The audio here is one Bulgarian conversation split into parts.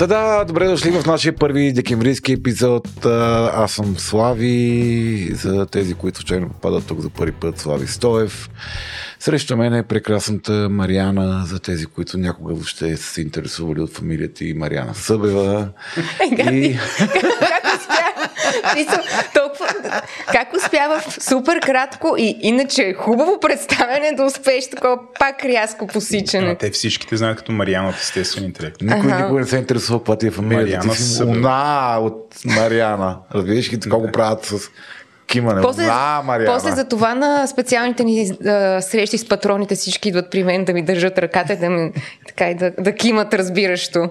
Та-да, добре дошли в нашия първи декемврийски епизод. Аз съм Слави, за тези, които случайно попадат тук за първи път, Слави Стоев. Срещу мен е прекрасната Мариана, за тези, които някога въобще са се интересували от фамилията и Мариана Събева. и... толкова... Как успява в супер кратко и иначе хубаво представяне да успееш такова пак рязко посичане? те всичките знаят като Мариана от естествен интелект. Никой ага. никога не се интересува каква ти е фамилията. Мариана ти си Луна от Мариана. Разбираш ли какво го правят с кимане. После, а, Мариана. после за това на специалните ни а, срещи с патроните всички идват при мен да ми държат ръката да ми, така, и да, да кимат разбиращо.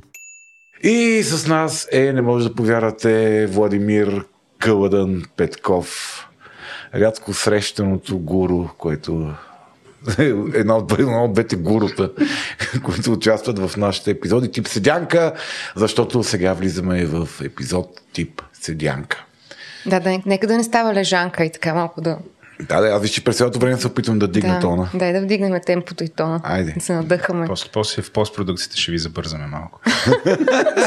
И с нас е, не може да повярвате, Владимир Кълъдън Петков. Рядко срещаното гуру, което една от, една от двете гурута, които участват в нашите епизоди тип седянка, защото сега влизаме в епизод тип седянка. Да, да, нека да не става лежанка и така малко да да, да, аз виж, че през цялото време се опитвам да дигна да, тона. Дай да вдигнем темпото и тона. Айде. Да се надъхаме. После, после в постпродукцията ще ви забързаме малко.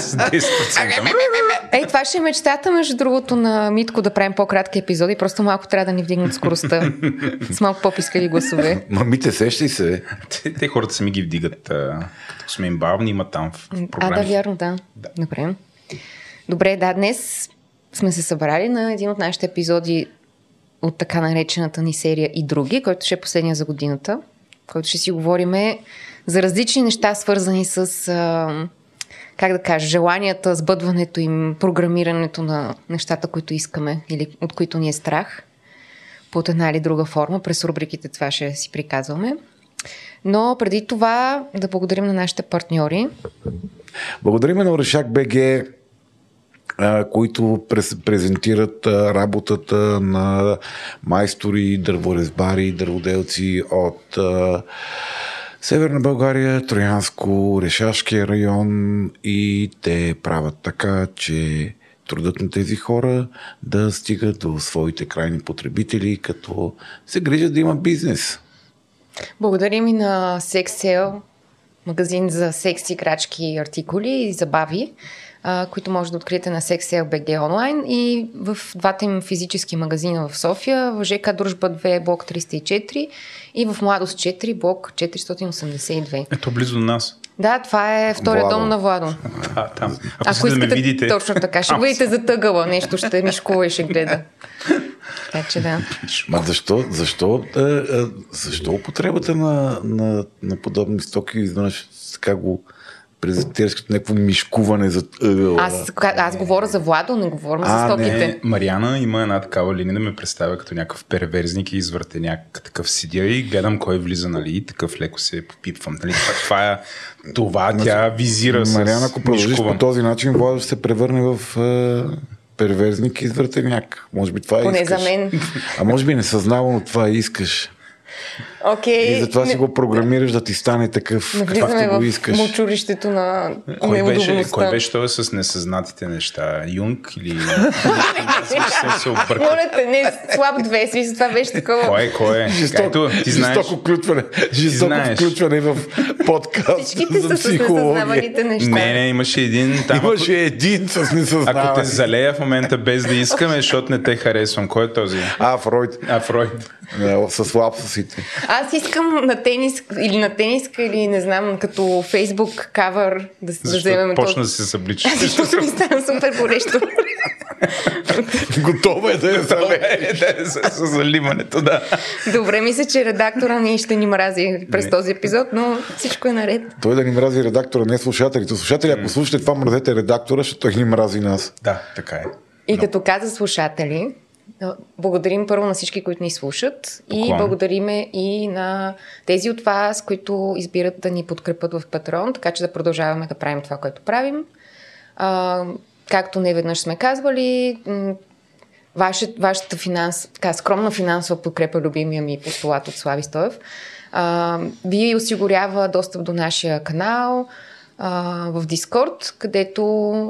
С 10%. Ей, това ще е мечтата, между другото, на Митко да правим по-кратки епизоди. Просто малко трябва да ни вдигнат скоростта. с малко по-пискали гласове. Мамите, сещай се. Те, те хората сами ги вдигат. А, като сме им бавни, има там проблеми. А, да, вярно, да. да. Добре. Добре, да, днес сме се събрали на един от нашите епизоди от така наречената ни серия и други, който ще е последния за годината, който ще си говориме за различни неща, свързани с, а, как да кажа, желанията, сбъдването им, програмирането на нещата, които искаме или от които ни е страх, под една или друга форма. През рубриките това ще си приказваме. Но преди това да благодарим на нашите партньори. Благодарим на Орешак БГ, които презентират работата на майстори, дърворезбари, дърводелци от Северна България, Троянско, Решашкия район и те правят така, че трудът на тези хора да стигат до своите крайни потребители, като се грижат да има бизнес. Благодарим и на Sexsale, магазин за секси, крачки и артикули и забави а, които може да откриете на SexLBG онлайн и в двата им физически магазина в София, в ЖК Дружба 2, блок 304 и в Младост 4, блок 482. Ето близо до нас. Да, това е втория Владо. дом на Владо. Да, там. Ако, Ако искате, да ме видите... Точно така. Ще бъдете затъгала нещо, ще мишкува и ще гледа. Така че да. Ма защо, защо, е, е, защо употребата на, на, на подобни стоки изведнъж така го презентираш като някакво мишкуване за ъгъла. Аз, аз говоря за Владо, не говоря за стоките. Не. Мариана има една такава линия да ме представя като някакъв перверзник и извърте някакъв такъв седя и гледам кой влиза, нали, и такъв леко се попипвам. Нали, това, това, е, това тя визира с Мариана, ако продължиш по този начин, Владо ще се превърне в е, перверзник и извъртеняк. Може би това Поне искаш. за мен. А може би несъзнавано това искаш. Okay. И затова не... си го програмираш да ти стане такъв, какъвто го искаш. мълчурището на кой беше, кой беше това с несъзнатите неща? Юнг или... Моля те, не, слаб две, смисъл, това беше такова. Кой е, кой е? Жестоко, ти знаеш. Жестоко включване, жестоко включване в подкаст Всичките са с несъзнаваните неща. Не, не, имаше един там. Имаше един с несъзнаване. Ако те залея в момента без да искаме, защото не те харесвам. Кой е този? А, Фройд. А, Фройд. С лапсусите. Аз искам на тенис или на тениска или не знам, като фейсбук кавър да, се да вземем. Почна да се събличаш. Защото ми стана супер горещо. Готова е да е с заливането, да. Добре, мисля, че редактора ни ще ни мрази през не. този епизод, но всичко е наред. Той да ни мрази редактора, не слушателите. Слушатели, ако слушате това, мразете редактора, защото той ни мрази нас. Да, така е. И но... като каза слушатели, Благодарим първо на всички, които ни слушат Поклон. и благодариме и на тези от вас, които избират да ни подкрепят в Патрон, така че да продължаваме да правим това, което правим. А, както не веднъж сме казвали, ваша, вашата финанс, така, скромна финансова подкрепа, любимия ми постулат от Слави Стоев, а, ви осигурява достъп до нашия канал, а, в Дискорд, където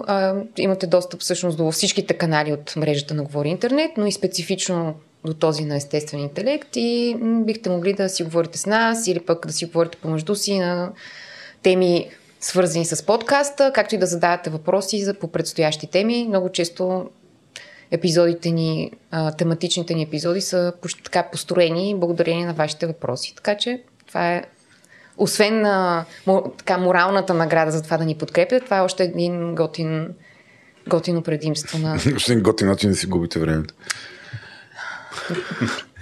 а, имате достъп всъщност до всичките канали от мрежата на Говори Интернет, но и специфично до този на естествен интелект и бихте могли да си говорите с нас или пък да си говорите помежду си на теми свързани с подкаста, както и да задавате въпроси за по предстоящи теми. Много често епизодите ни, тематичните ни епизоди са така построени благодарение на вашите въпроси. Така че това е освен на така, моралната награда за това да ни подкрепят, това е още един готин, готино предимство на... Още един готин начин да си губите времето.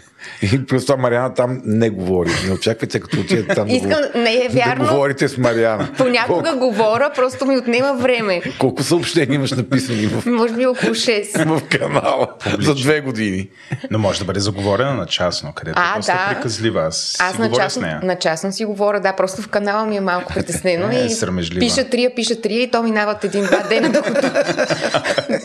И плюс това Мариана там не говори. Не очаквайте, като отидете там Искам, да, не е вярно. да говорите с Мариана. Понякога Колко... говоря, просто ми отнема време. Колко съобщения имаш написани в... Може би около 6. в канала. Публично. За две години. Но може да бъде заговорена на частно, където а, е да. приказлива. Аз, Аз на, частно, на частно си говоря, да, просто в канала ми е малко притеснено. е, и сърмежлива. пиша трия, пиша трия и то минават един-два дена, докато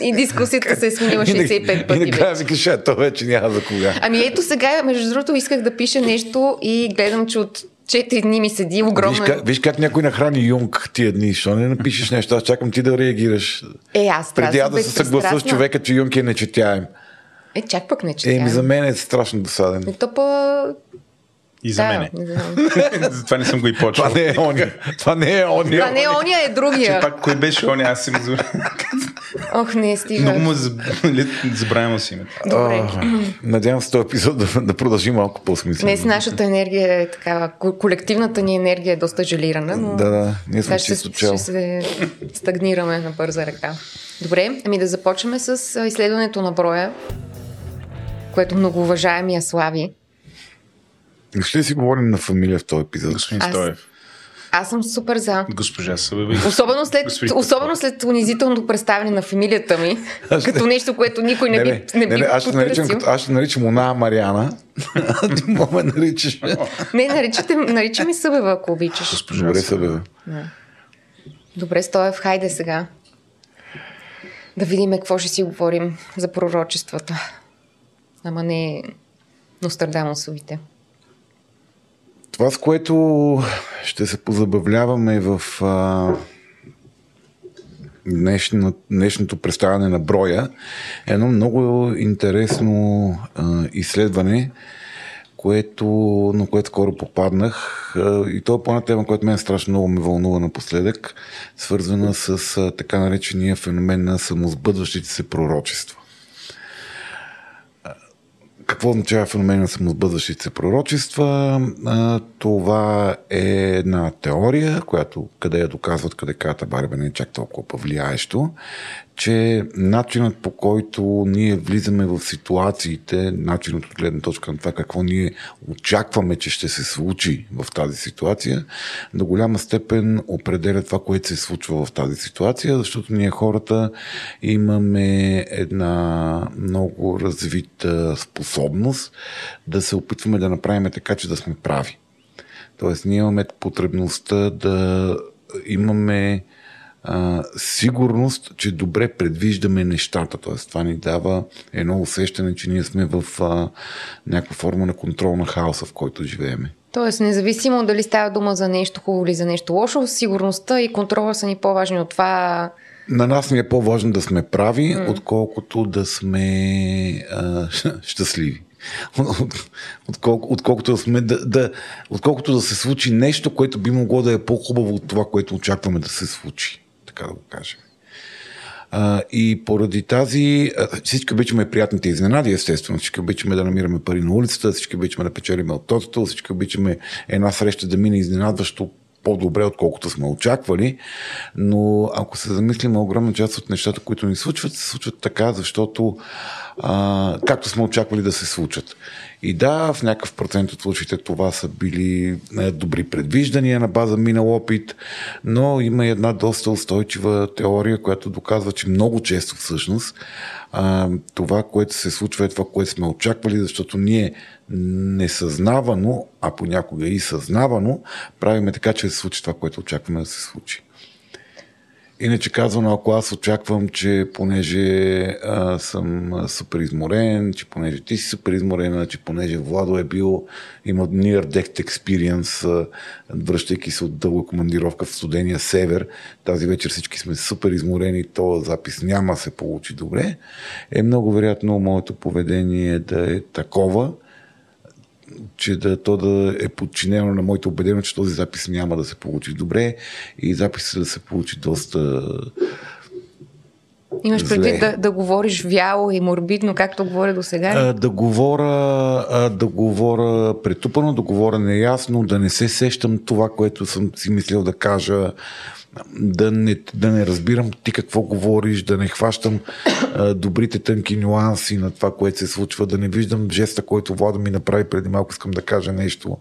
и дискусията се е сменила 65 пъти. И накрая викаш, то вече няма за кога. Ами ето сега между другото, исках да пиша нещо и гледам, че от 4 дни ми седи огромно. Виж как, виж как някой нахрани Юнг тия дни, защо не напишеш нещо, аз чакам ти да реагираш. Е, аз Преди да се съгласа с човека, че Юнг е нечетяем. Е, чак пък не четяем. Е, ми за мен е страшно досаден. Е, то па и за да, мене. Това не съм го и почвал. Това не е ония. Това не е ония. Това не е ония, е другия. Че пак кой беше ония, аз си му Ох, не, стига. Много му забравяме си името. Добре. Надявам се този епизод да, да продължи малко по-смислено. Днес нашата енергия е такава, колективната ни енергия е доста желирана, но да, да, ние сме чисто ще, ще се стагнираме на бърза ръка. Добре, ами да започваме с изследването на броя, което много уважаемия Слави ще си говорим на фамилия в този епизод? Господин Аз... Стоев. Аз съм супер за. Госпожа Събеви. Особено след, особено след унизителното представяне на фамилията ми, ще... като нещо, което никой не, не би не, не, не, аз, ще наричам, като, аз ще наричам Она Мариана. Ти ме наричаш. не, наричате, нарича ми Събева, ако обичаш. Госпожа Добре, Събева. Да. Добре, Стоев, хайде сега. Да видим какво ще си говорим за пророчествата. Ама не Нострадамусовите. Това, с което ще се позабавляваме в а, днешно, днешното представяне на броя е едно много интересно а, изследване, което, на което скоро попаднах. И то е по тема, която мен страшно много ме вълнува напоследък, свързана с така наречения феномен на самосбъдващите се пророчества какво означава феномен на самосбъдващите се пророчества? Това е една теория, която къде я доказват, къде ката Барбе не е чак толкова повлияещо, че начинът по който ние влизаме в ситуациите, начинът от гледна точка на това какво ние очакваме, че ще се случи в тази ситуация, до голяма степен определя това, което се случва в тази ситуация, защото ние хората имаме една много развита способност да се опитваме да направим така, че да сме прави. Тоест, ние имаме потребността да имаме а, сигурност, че добре предвиждаме нещата. Тоест, това ни дава едно усещане, че ние сме в а, някаква форма на контрол на хаоса, в който живееме. Тоест, независимо дали става дума за нещо хубаво или за нещо лошо, сигурността и контрола са ни по-важни от това. На нас ни е по-важно да сме прави, mm. отколкото да сме а, щастливи. Отколко, отколкото, да сме, да, да, отколкото да се случи нещо, което би могло да е по-хубаво от това, което очакваме да се случи така да го кажем. А, и поради тази, всички обичаме приятните изненади, естествено. Всички обичаме да намираме пари на улицата, всички обичаме да печелиме от тотото, всички обичаме една среща да мине изненадващо по-добре, отколкото сме очаквали. Но ако се замислим, огромна част от нещата, които ни случват, се случват така, защото а, както сме очаквали да се случат. И да, в някакъв процент от случаите това са били е, добри предвиждания на база минал опит, но има една доста устойчива теория, която доказва, че много често всъщност това, което се случва е това, което сме очаквали, защото ние несъзнавано, а понякога и съзнавано, правиме така, че се случи това, което очакваме да се случи. Иначе казвам, ако аз очаквам, че понеже а, съм супер изморен, че понеже ти си супер изморена, че понеже Владо е бил, има near death experience, връщайки се от дълга командировка в студения север, тази вечер всички сме супер изморени, то запис няма се получи добре, е много вероятно моето поведение да е такова, че да, то да е подчинено на моите убедения, че този запис няма да се получи добре и записът да се получи доста Имаш предвид да, да говориш вяло и морбидно, както говоря до сега? Да говоря, да говоря претупано, да говоря неясно, да не се сещам това, което съм си мислил да кажа да не, да не разбирам ти какво говориш, да не хващам а, добрите тънки нюанси на това, което се случва, да не виждам жеста, който Влада ми направи преди малко, искам да кажа нещо,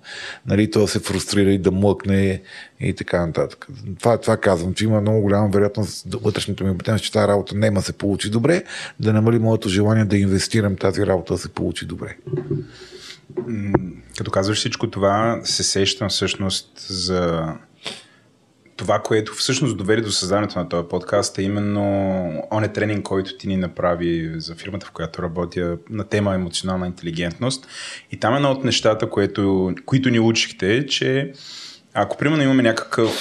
нали, то да се фрустрира и да млъкне и така нататък. Това, това казвам, че има много голяма вероятност вътрешното ми убеденост, че тази работа няма се получи добре, да намали моето желание да инвестирам тази работа да се получи добре. Като казваш всичко това, се сещам всъщност за това, което всъщност доведе до създаването на този подкаст е именно оне тренинг, който ти ни направи за фирмата, в която работя на тема емоционална интелигентност. И там едно от нещата, което, които ни учихте е, че ако примерно имаме някакъв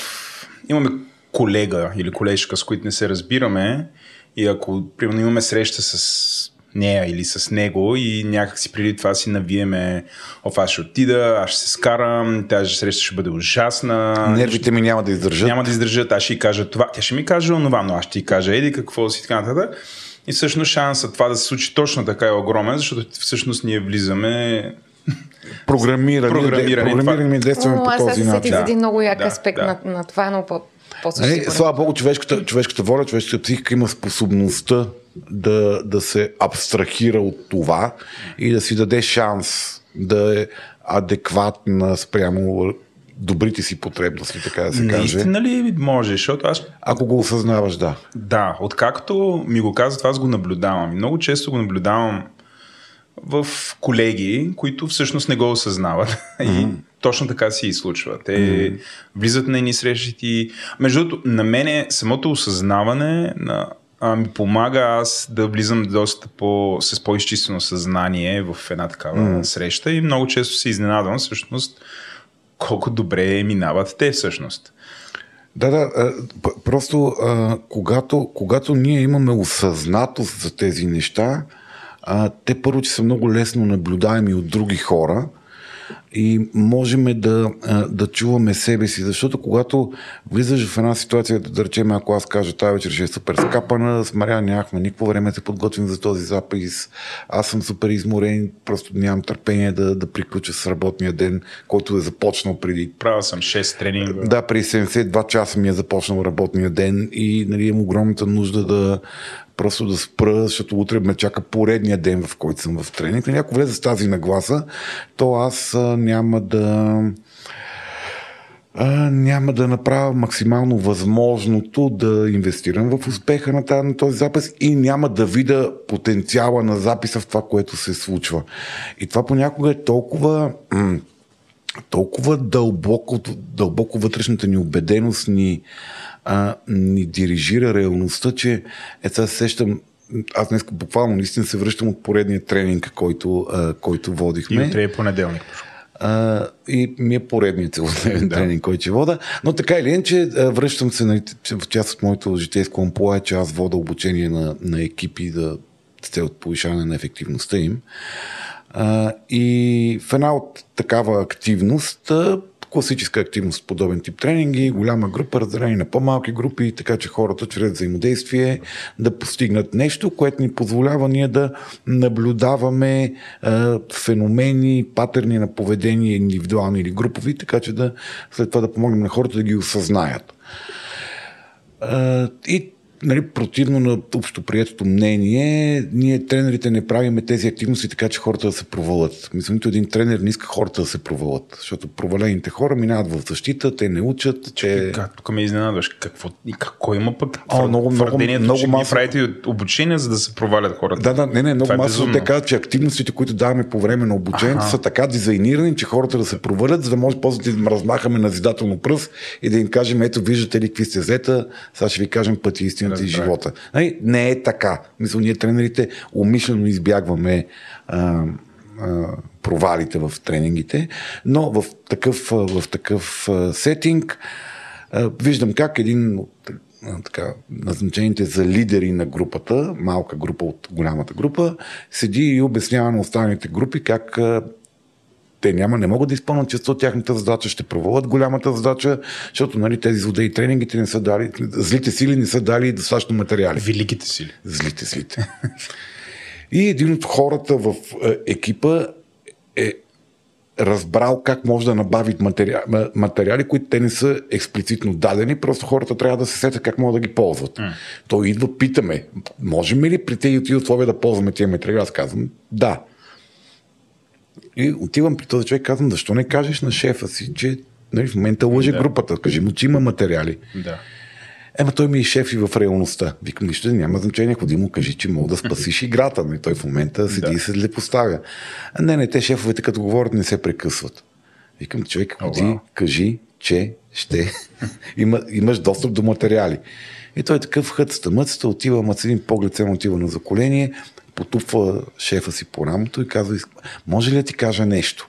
имаме колега или колежка, с които не се разбираме и ако примерно имаме среща с нея или с него и някак си преди това си навиеме, оф, аз ще отида, аз ще се скарам, тази среща ще бъде ужасна. Нервите ми няма да издържат. Няма да издържат, аз ще й кажа това, тя ще ми каже онова, но аз ще ти кажа еди какво си така нататък. И всъщност шансът това да се случи точно така е огромен, защото всъщност ние влизаме програмирани, програмирани, програмирани действаме по този начин. Аз се един много як да, аспект да. На, на това, но по не, слава Богу, човешката, човешката воля, човешката психика има способността да, да се абстрахира от това и да си даде шанс да е адекватна спрямо добрите си потребности, така да се каже. Наистина ли може? Защото аз... Ако го осъзнаваш, да. Да, откакто ми го казват, аз го наблюдавам. Много често го наблюдавам в колеги, които всъщност не го осъзнават. Mm-hmm. И точно така си и случва. Те mm-hmm. влизат на едни срещи. Между другото, на мене самото осъзнаване на а, ми помага аз да влизам доста по, с по-изчистено съзнание в една такава mm. среща и много често се изненадвам всъщност колко добре минават те всъщност. Да, да, просто когато, когато ние имаме осъзнатост за тези неща, те първо, че са много лесно наблюдаеми от други хора, и можем да, да чуваме себе си, защото когато влизаш в една ситуация, да речем, ако аз кажа тази вечер ще е супер скапана, с Мария нямахме никакво време се подготвим за този запис, аз съм супер изморен, просто нямам търпение да, да приключа с работния ден, който е започнал преди... Правя съм 6 тренинга. Да, при 72 часа ми е започнал работния ден и нали, имам огромната нужда да, просто да спра, защото утре ме чака поредния ден, в който съм в тренинг. Нали, ако влезе с тази нагласа, то аз а, няма да а, няма да направя максимално възможното да инвестирам в успеха на, на този запис и няма да видя потенциала на записа в това, което се случва. И това понякога е толкова толкова дълбоко, дълбоко вътрешната ни убеденост ни а, ни дирижира реалността, че е сега сещам аз днес буквално наистина се връщам от поредния тренинг, който, а, който водихме. И утре е понеделник. А, и ми е поредният целодневен да. тренинг, който ще вода. Но така или иначе, връщам се на в част от моето житейско амплуа, че аз вода обучение на, на екипи да, с цел повишаване на ефективността им. А, и в една от такава активност класическа активност, подобен тип тренинги, голяма група, разделени на по-малки групи, така че хората чрез взаимодействие да постигнат нещо, което ни позволява ние да наблюдаваме е, феномени, патерни на поведение, индивидуални или групови, така че да след това да помогнем на хората да ги осъзнаят. Е, и нали, противно на общоприетото мнение, ние тренерите не правиме тези активности така, че хората да се провалят. Мисля, нито един тренер не иска хората да се провалят, защото провалените хора минават в защита, те не учат, че... Как, тук ме изненадваш. Какво, и какво има пък О, много, много, много че масово. правите обучение, за да се провалят хората? Да, да, не, не, много е масово те казват, че активностите, които даваме по време на обучението, Аха. са така дизайнирани, че хората да се провалят, за да може после да им размахаме назидателно пръст и да им кажем, ето виждате ли какви сте взета, сега ще ви кажем пъти истината и Разбрах. живота. Нали? Не е така. Мисля, ние тренерите умишлено избягваме а, а, провалите в тренингите, но в такъв, в такъв сетинг а, виждам как един от така, назначените за лидери на групата, малка група от голямата група, седи и обяснява на останалите групи как те няма, не могат да изпълнят част от тяхната задача, ще провалят голямата задача, защото нали, тези злодеи тренингите не са дали, злите сили не са дали достатъчно материали. Великите сили. Злите злите. И един от хората в е, екипа е разбрал как може да набави материали, материали, които те не са експлицитно дадени, просто хората трябва да се сетят как могат да ги ползват. Mm. Той идва, питаме, можем ли при тези условия да ползваме тези материали? Аз казвам, да. И отивам при този човек и казвам, защо не кажеш на шефа си, че нали, в момента лъже Да. групата. Кажи му, че има материали. Да. Ема той ми е шеф и в реалността. Викам, нищо няма значение, ходи му кажи, че мога да спасиш играта. Но той в момента седи Да. и се злепоставя. А не, не, те шефовете като говорят не се прекъсват. Викам, човек, ходи, кажи, че ще има, имаш достъп до материали. И той такъв хъцата мъцата, отива, ма с един поглед само отива на заколение, потупва шефа си по рамото и казва, «Иск- може ли да ти кажа нещо?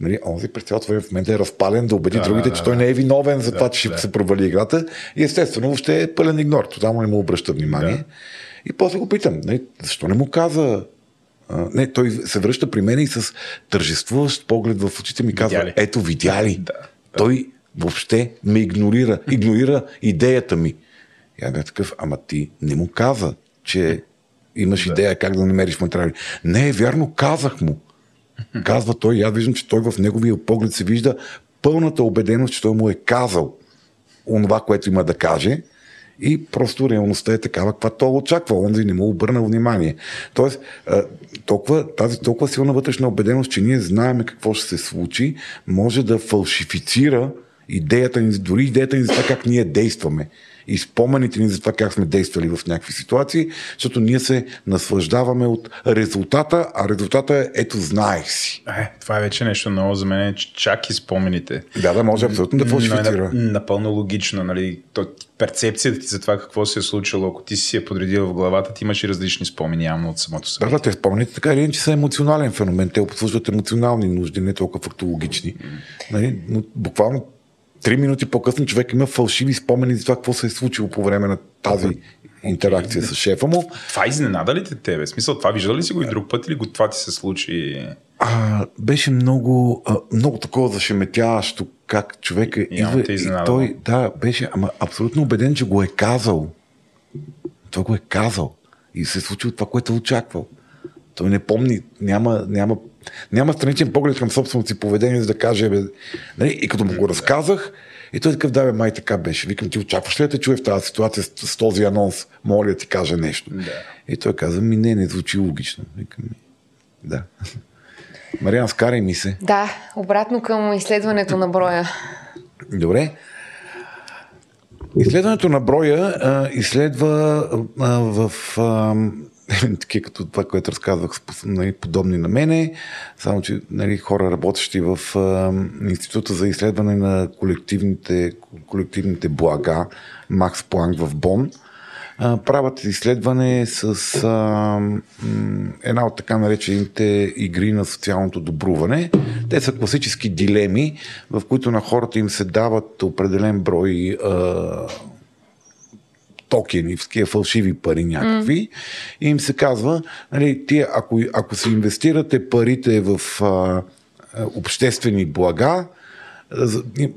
Нали, онзи през цялото време в момента е разпален да убеди Да, другите, да, че да, той не е виновен за Да, това, че ще да. се провали играта. И естествено, въобще е пълен игнор. Тотално не му обръща внимание. Да. И после го питам, нали, защо не му каза а, не, той се връща при мен и с тържествуващ поглед в очите ми казва, Видя ли? ето видя ли? Да, да. Той въобще ме игнорира, игнорира идеята ми. И аз бях такъв, ама ти не му каза, че имаш Да. идея как да намериш материали. Не е вярно, казах му. Казва той, и аз виждам, че той в неговия поглед се вижда пълната убеденост, че той му е казал онова, което има да каже и просто реалността е такава, каква той очаква. Онзи не му обърна внимание. Тоест, толкова, тази толкова силна вътрешна убеденост, че ние знаеме какво ще се случи, може да фалшифицира идеята ни, дори идеята ни за това как ние действаме и спомените ни за това как сме действали в някакви ситуации, защото ние се наслаждаваме от резултата, а резултата е ето знаех си. Е, това е вече нещо ново за мен, че чак и спомените. Да, да, може абсолютно да е фалшифицира. на- напълно логично, нали? То, перцепцията ти за това какво се е случило, ако ти си я подредил в главата, ти имаш и различни спомени явно от самото Да, себе. да, те спомните така или иначе са емоционален феномен. Те обслужват емоционални нужди, не толкова фактологични. Нали? Но буквално три минути по-късно човек има фалшиви спомени за това какво се е случило по време на тази интеракция с шефа му. Това изненада ли те тебе? Смисъл, това виждал ли си го и друг път или го това ти се случи? А, беше много, а, много такова зашеметяващо, как човека Явно идва те и той, да, беше ама, абсолютно убеден, че го е казал. Той го е казал. И се е случило това, което е очаквал. Той не помни, няма, няма, няма страничен поглед към собственото си поведение, за да каже, бе, нали? и като му го разказах, и той такъв, да, бе, май така беше. Викам, ти очакваш ли да те чуе в тази ситуация с, с този анонс? Моля да ти кажа нещо. Да. И той каза, ми не, не звучи логично. Викам, ми, да. Мариан, скарай ми се. Да, обратно към изследването на броя. Добре. Изследването на броя а, изследва а, в а, такива като това, което разказвах, нали, подобни на мене, само че нали, хора работещи в а, Института за изследване на колективните, колективните блага Макс Планк в Бон, а, правят изследване с а, м, една от така наречените игри на социалното добруване. Те са класически дилеми, в които на хората им се дават определен брой а, токени, такива фалшиви пари някакви. Mm. И им се казва, нали, тия, ако, ако си инвестирате парите в а, обществени блага,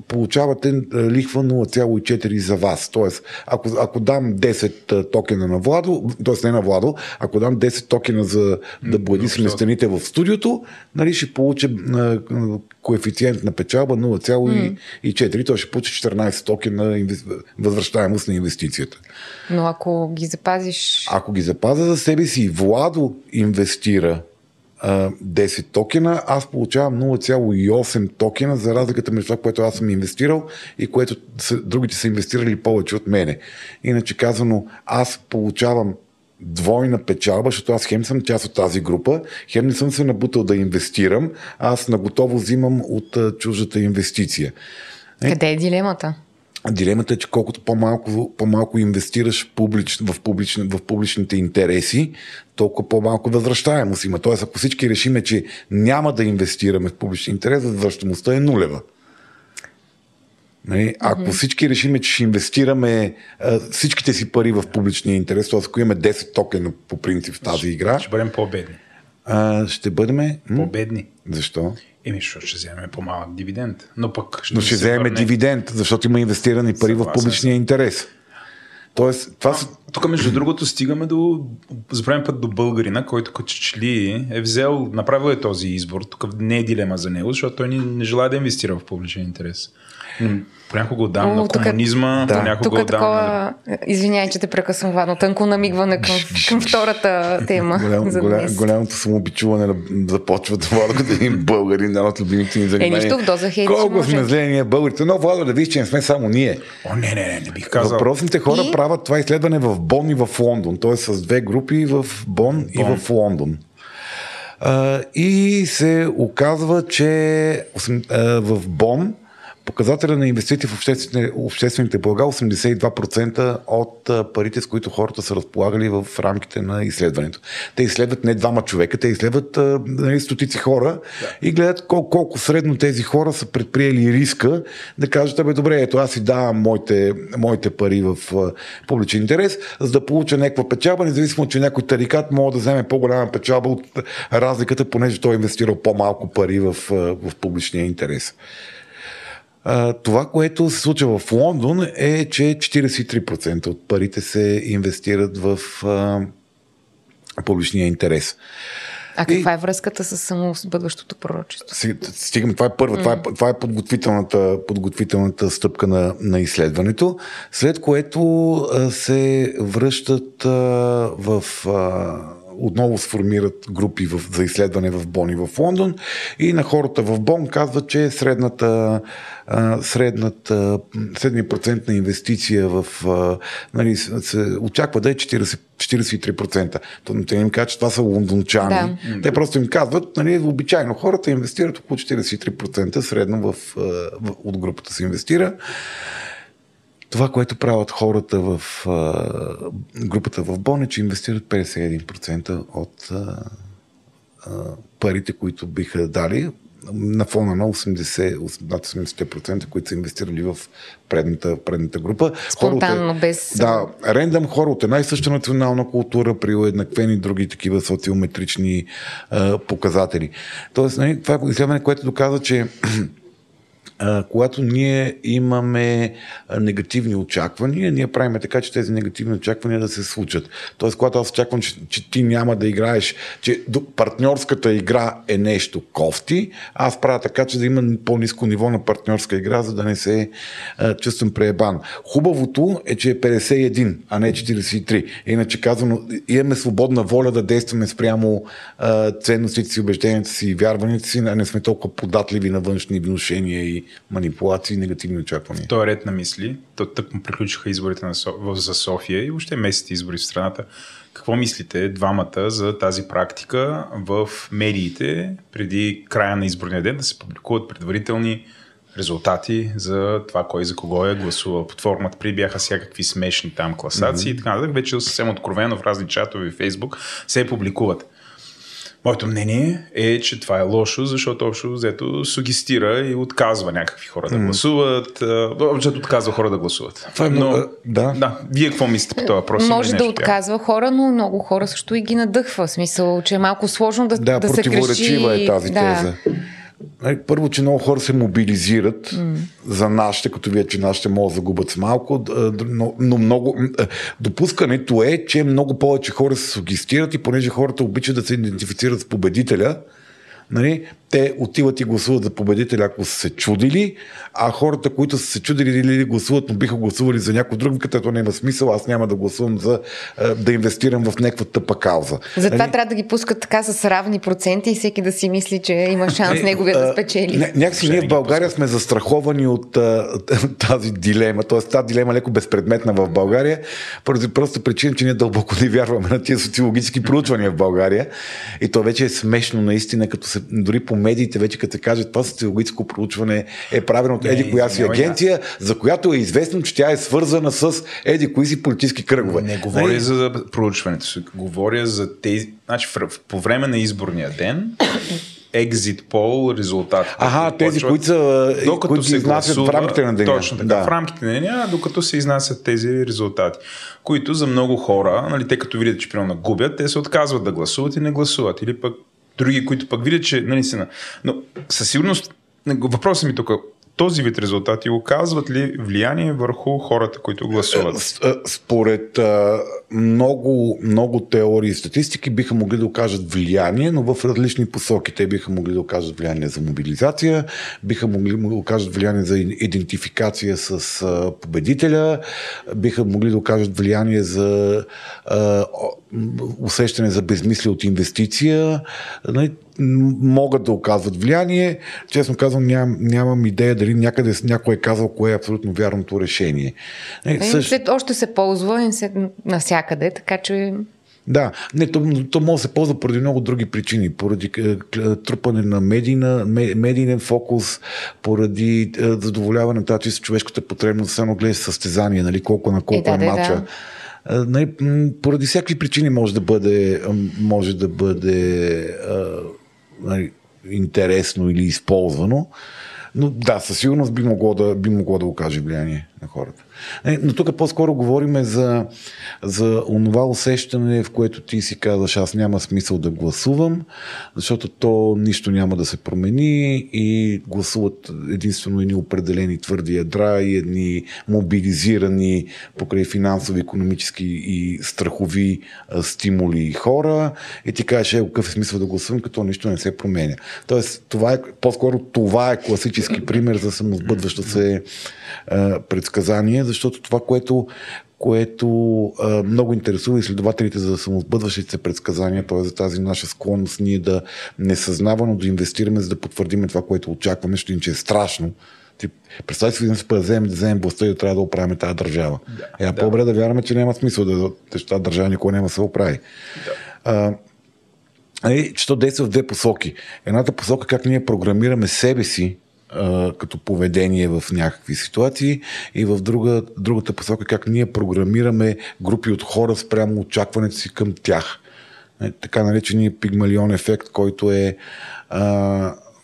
получавате лихва 0,4 за вас. Тоест, ако, ако дам 10 токена на Владо, т.е. не на Владо, ако дам 10 токена за да с стените в студиото, нали, ще получа коефициент на печалба 0,4. Той ще получи 14 токена възвръщаемост на инвестицията. Но ако ги запазиш... Ако ги запазя за себе си, Владо инвестира 10 токена, аз получавам 0,8 токена за разликата между това, което аз съм инвестирал и което другите са инвестирали повече от мене. Иначе казано, аз получавам двойна печалба, защото аз хем съм част от тази група, хем не съм се набутал да инвестирам, аз наготово взимам от чуждата инвестиция. Къде е дилемата? Дилемата е, че колкото по-малко, по-малко инвестираш публич, в, публич, в публичните интереси, толкова по-малко възвръщаемост има. Тоест, ако всички решиме, че няма да инвестираме в публичен интерес, възвръщаемостта е нулева. Нали? Ако mm-hmm. всички решиме, че ще инвестираме а, всичките си пари в публичния интерес, т.е. ако имаме 10 токена по принцип в тази игра, ще бъдем по-бедни. А, ще бъдем по-бедни. Защо? Еми, защото ще вземем по-малък дивиденд. Но пък ще, Но ще вземем върне... дивиденд, защото има инвестирани пари Съгласен. в публичния интерес. Тоест, това са... Тук, между другото, стигаме до, за път до българина, който като че ли е взел, направил е този избор. Тук не е дилема за него, защото той не, не желая да инвестира в публичен интерес. Понякога отдам на комунизма, да. понякога тук отдам такова, на... Извинявай, че те прекъсвам, Вано, тънко намигване към, към втората тема голям, за голям, Голямото самообичуване започва да Владо да един българин, една от любимите ни занимания. Е, нищо в доза хейт. Колко сме зле ние българите, но Владо да виж, че не сме само ние. О, не, не, не, не бих казал. Въпросните хора и... правят това изследване в Бон и в Лондон, т.е. с две групи в Бон, Бон. и в Лондон. Uh, и се оказва, че uh, в Бон Показателя на инвестиции в обществените, обществените блага 82% от парите, с които хората са разполагали в рамките на изследването. Те изследват не двама човека, те изследват нали, стотици хора да. и гледат колко, колко средно тези хора са предприели риска да кажат, абе добре, ето аз си давам моите, моите пари в публичен интерес, за да получа някаква печалба, независимо, че някой тарикат може да вземе по-голяма печалба от разликата, понеже той е инвестирал по-малко пари в, в публичния интерес това, което се случва в Лондон е, че 43% от парите се инвестират в а, публичния интерес. А каква е връзката с самосбъдващото пророчество? Стигаме, това е първа, mm. това е, това е подготвителната, подготвителната стъпка на, на изследването, след което а, се връщат а, в а, отново сформират групи в, за изследване в Бон и в Лондон и на хората в Бон казват, че средната, средната, средния процент на инвестиция в, нали, се очаква да е 40, 43%. То, те им казват, че това са лондончани. Да. Те просто им казват, нали, обичайно хората инвестират около 43% средно в, в, от групата се инвестира. Това, което правят хората в а, групата в Бон е, че инвестират 51% от а, а, парите, които биха дали на фона на 80, над 80%, които са инвестирали в предната, предната група. Спонтанно, хора, без... Да, рендъм хора от една и съща национална култура при уеднаквени други такива социометрични а, показатели. Тоест, нали, това е изследване, което доказва, че когато ние имаме негативни очаквания, ние правим така, че тези негативни очаквания да се случат. Тоест, когато аз очаквам, че, че ти няма да играеш, че партньорската игра е нещо кофти, аз правя така, че да има по-низко ниво на партньорска игра, за да не се а, чувствам преебан. Хубавото е, че е 51, а не 43. Иначе казано, имаме свободна воля да действаме спрямо а, ценностите си, убежденията си и вярванията си, а не сме толкова податливи на външни внушения и манипулации негативни очаквания. В ред на мисли, то тък му приключиха изборите на Со... за София и въобще местните избори в страната. Какво мислите двамата за тази практика в медиите преди края на изборния ден да се публикуват предварителни резултати за това кой за кого е гласувал под формата. При бяха всякакви смешни там класации mm-hmm. и така нататък. Вече съвсем откровено в разни чатове и Фейсбук се публикуват. Моето мнение е, че това е лошо, защото общо взето сугестира и отказва някакви хора да гласуват. Общо отказва хора да гласуват. Това е много, но, да. да. Вие какво мислите по този въпрос? Може да отказва тя? хора, но много хора също и ги надъхва. В смисъл, че е малко сложно да, да, да се крещи. Да, е тази да. теза. Нали, първо, че много хора се мобилизират mm. за нашите, като вие, че нашите могат да загубят с малко, но, но много. Допускането е, че много повече хора се сугестират и понеже хората обичат да се идентифицират с победителя, нали, те отиват и гласуват за победителя, ако са се чудили, а хората, които са се чудили или гласуват, но биха гласували за някой друг, като няма смисъл, аз няма да гласувам за да инвестирам в някаква тъпа кауза. Затова нали? трябва да ги пускат така с равни проценти и всеки да си мисли, че има шанс неговия да спечели. Ня, някакси ние в България сме застраховани от а, тази дилема, т.е. тази дилема е леко безпредметна в България, поради просто причина, че ние дълбоко не вярваме на тези социологически проучвания в България. И то вече е смешно наистина, като се дори по медиите вече като каже това социологическо проучване е правено от еди коя си агенция, за която е известно, че тя е свързана с еди кои си политически кръгове. Не говоря. Нали? за проучването говоря за тези... Значи, по време на изборния ден екзит пол резултати. Ага, тези, които, са, докато които се изнасят гласува, в рамките на деня. Точно така, да. в рамките на деня, докато се изнасят тези резултати, които за много хора, нали, те като видят, че примерно губят, те се отказват да гласуват и не гласуват. Или пък други, които пък видят, че си Но със сигурност, въпросът ми тук, този вид резултати оказват ли влияние върху хората, които гласуват? Е, според много, много теории и статистики биха могли да окажат влияние, но в различни посоки. Те биха могли да окажат влияние за мобилизация, биха могли да окажат влияние за идентификация с победителя, биха могли да окажат влияние за усещане за безмислие от инвестиция. Нали, могат да оказват влияние. Честно казвам, ням, нямам идея дали някъде някой е казал кое е абсолютно вярното решение. Е, е, също... след, още се ползва и се, навсякъде, така че да, не, то, то може да се ползва поради много други причини. Поради е, трупане на медийна, медийен фокус, поради е, задоволяване на тази човешката потребност, само гледаш състезание, нали, колко на колко е, да, е мача. Да. Нали, поради всякакви причини може да бъде, може да бъде нали, интересно или използвано. Но да, със сигурност би могло да, би могло да окаже влияние на хората. Е, но тук по-скоро говорим за, за онова усещане, в което ти си казваш, аз няма смисъл да гласувам, защото то нищо няма да се промени и гласуват единствено едни определени твърди ядра и едни мобилизирани покрай финансови, економически и страхови стимули хора и ти кажеш, е, какъв е смисъл да гласувам, като нищо не се променя. Тоест, това е, по-скоро това е класически пример за самосбъдваща се а, предсказание, защото това, което, което а, много интересува изследователите за самосбъдващите се предсказания, т.е. за тази наша склонност ние да несъзнавано да инвестираме, за да потвърдим това, което очакваме, защото иначе е страшно. Представи си, да се да вземем властта и да трябва да оправим тази държава. Да, е, да. по-добре да вярваме, че няма смисъл да тази държава никога няма да се оправи. Да. А, е, че то действа в две посоки. Едната посока как ние програмираме себе си а, като поведение в някакви ситуации и в друга, другата посока как ние програмираме групи от хора спрямо очакването си към тях. Е, така наречения пигмалион ефект, който е а,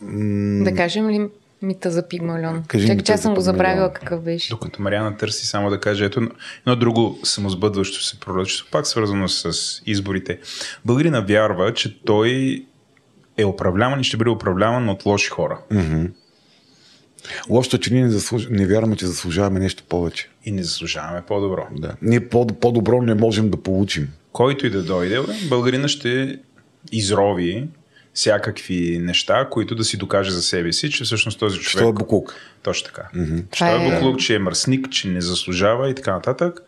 м- да кажем ли мита за пигмалион? Чакай, че аз съм го забравила какъв беше. Докато Мариана търси само да каже, ето едно друго самосбъдващо се пророчество, пак свързано с изборите. Българина вярва, че той е управляван и ще бъде управляван от лоши хора. Mm-hmm. Лошото, че ние не, заслуж... не вярваме, че заслужаваме нещо повече. И не заслужаваме по-добро. Да. Ние по- по-добро не можем да получим. Който и да дойде, българина ще изрови всякакви неща, които да си докаже за себе си, че всъщност този човек... Що е буклук. Точно така. Mm-hmm. Що е, е буклук, че е мърсник, че не заслужава и така нататък.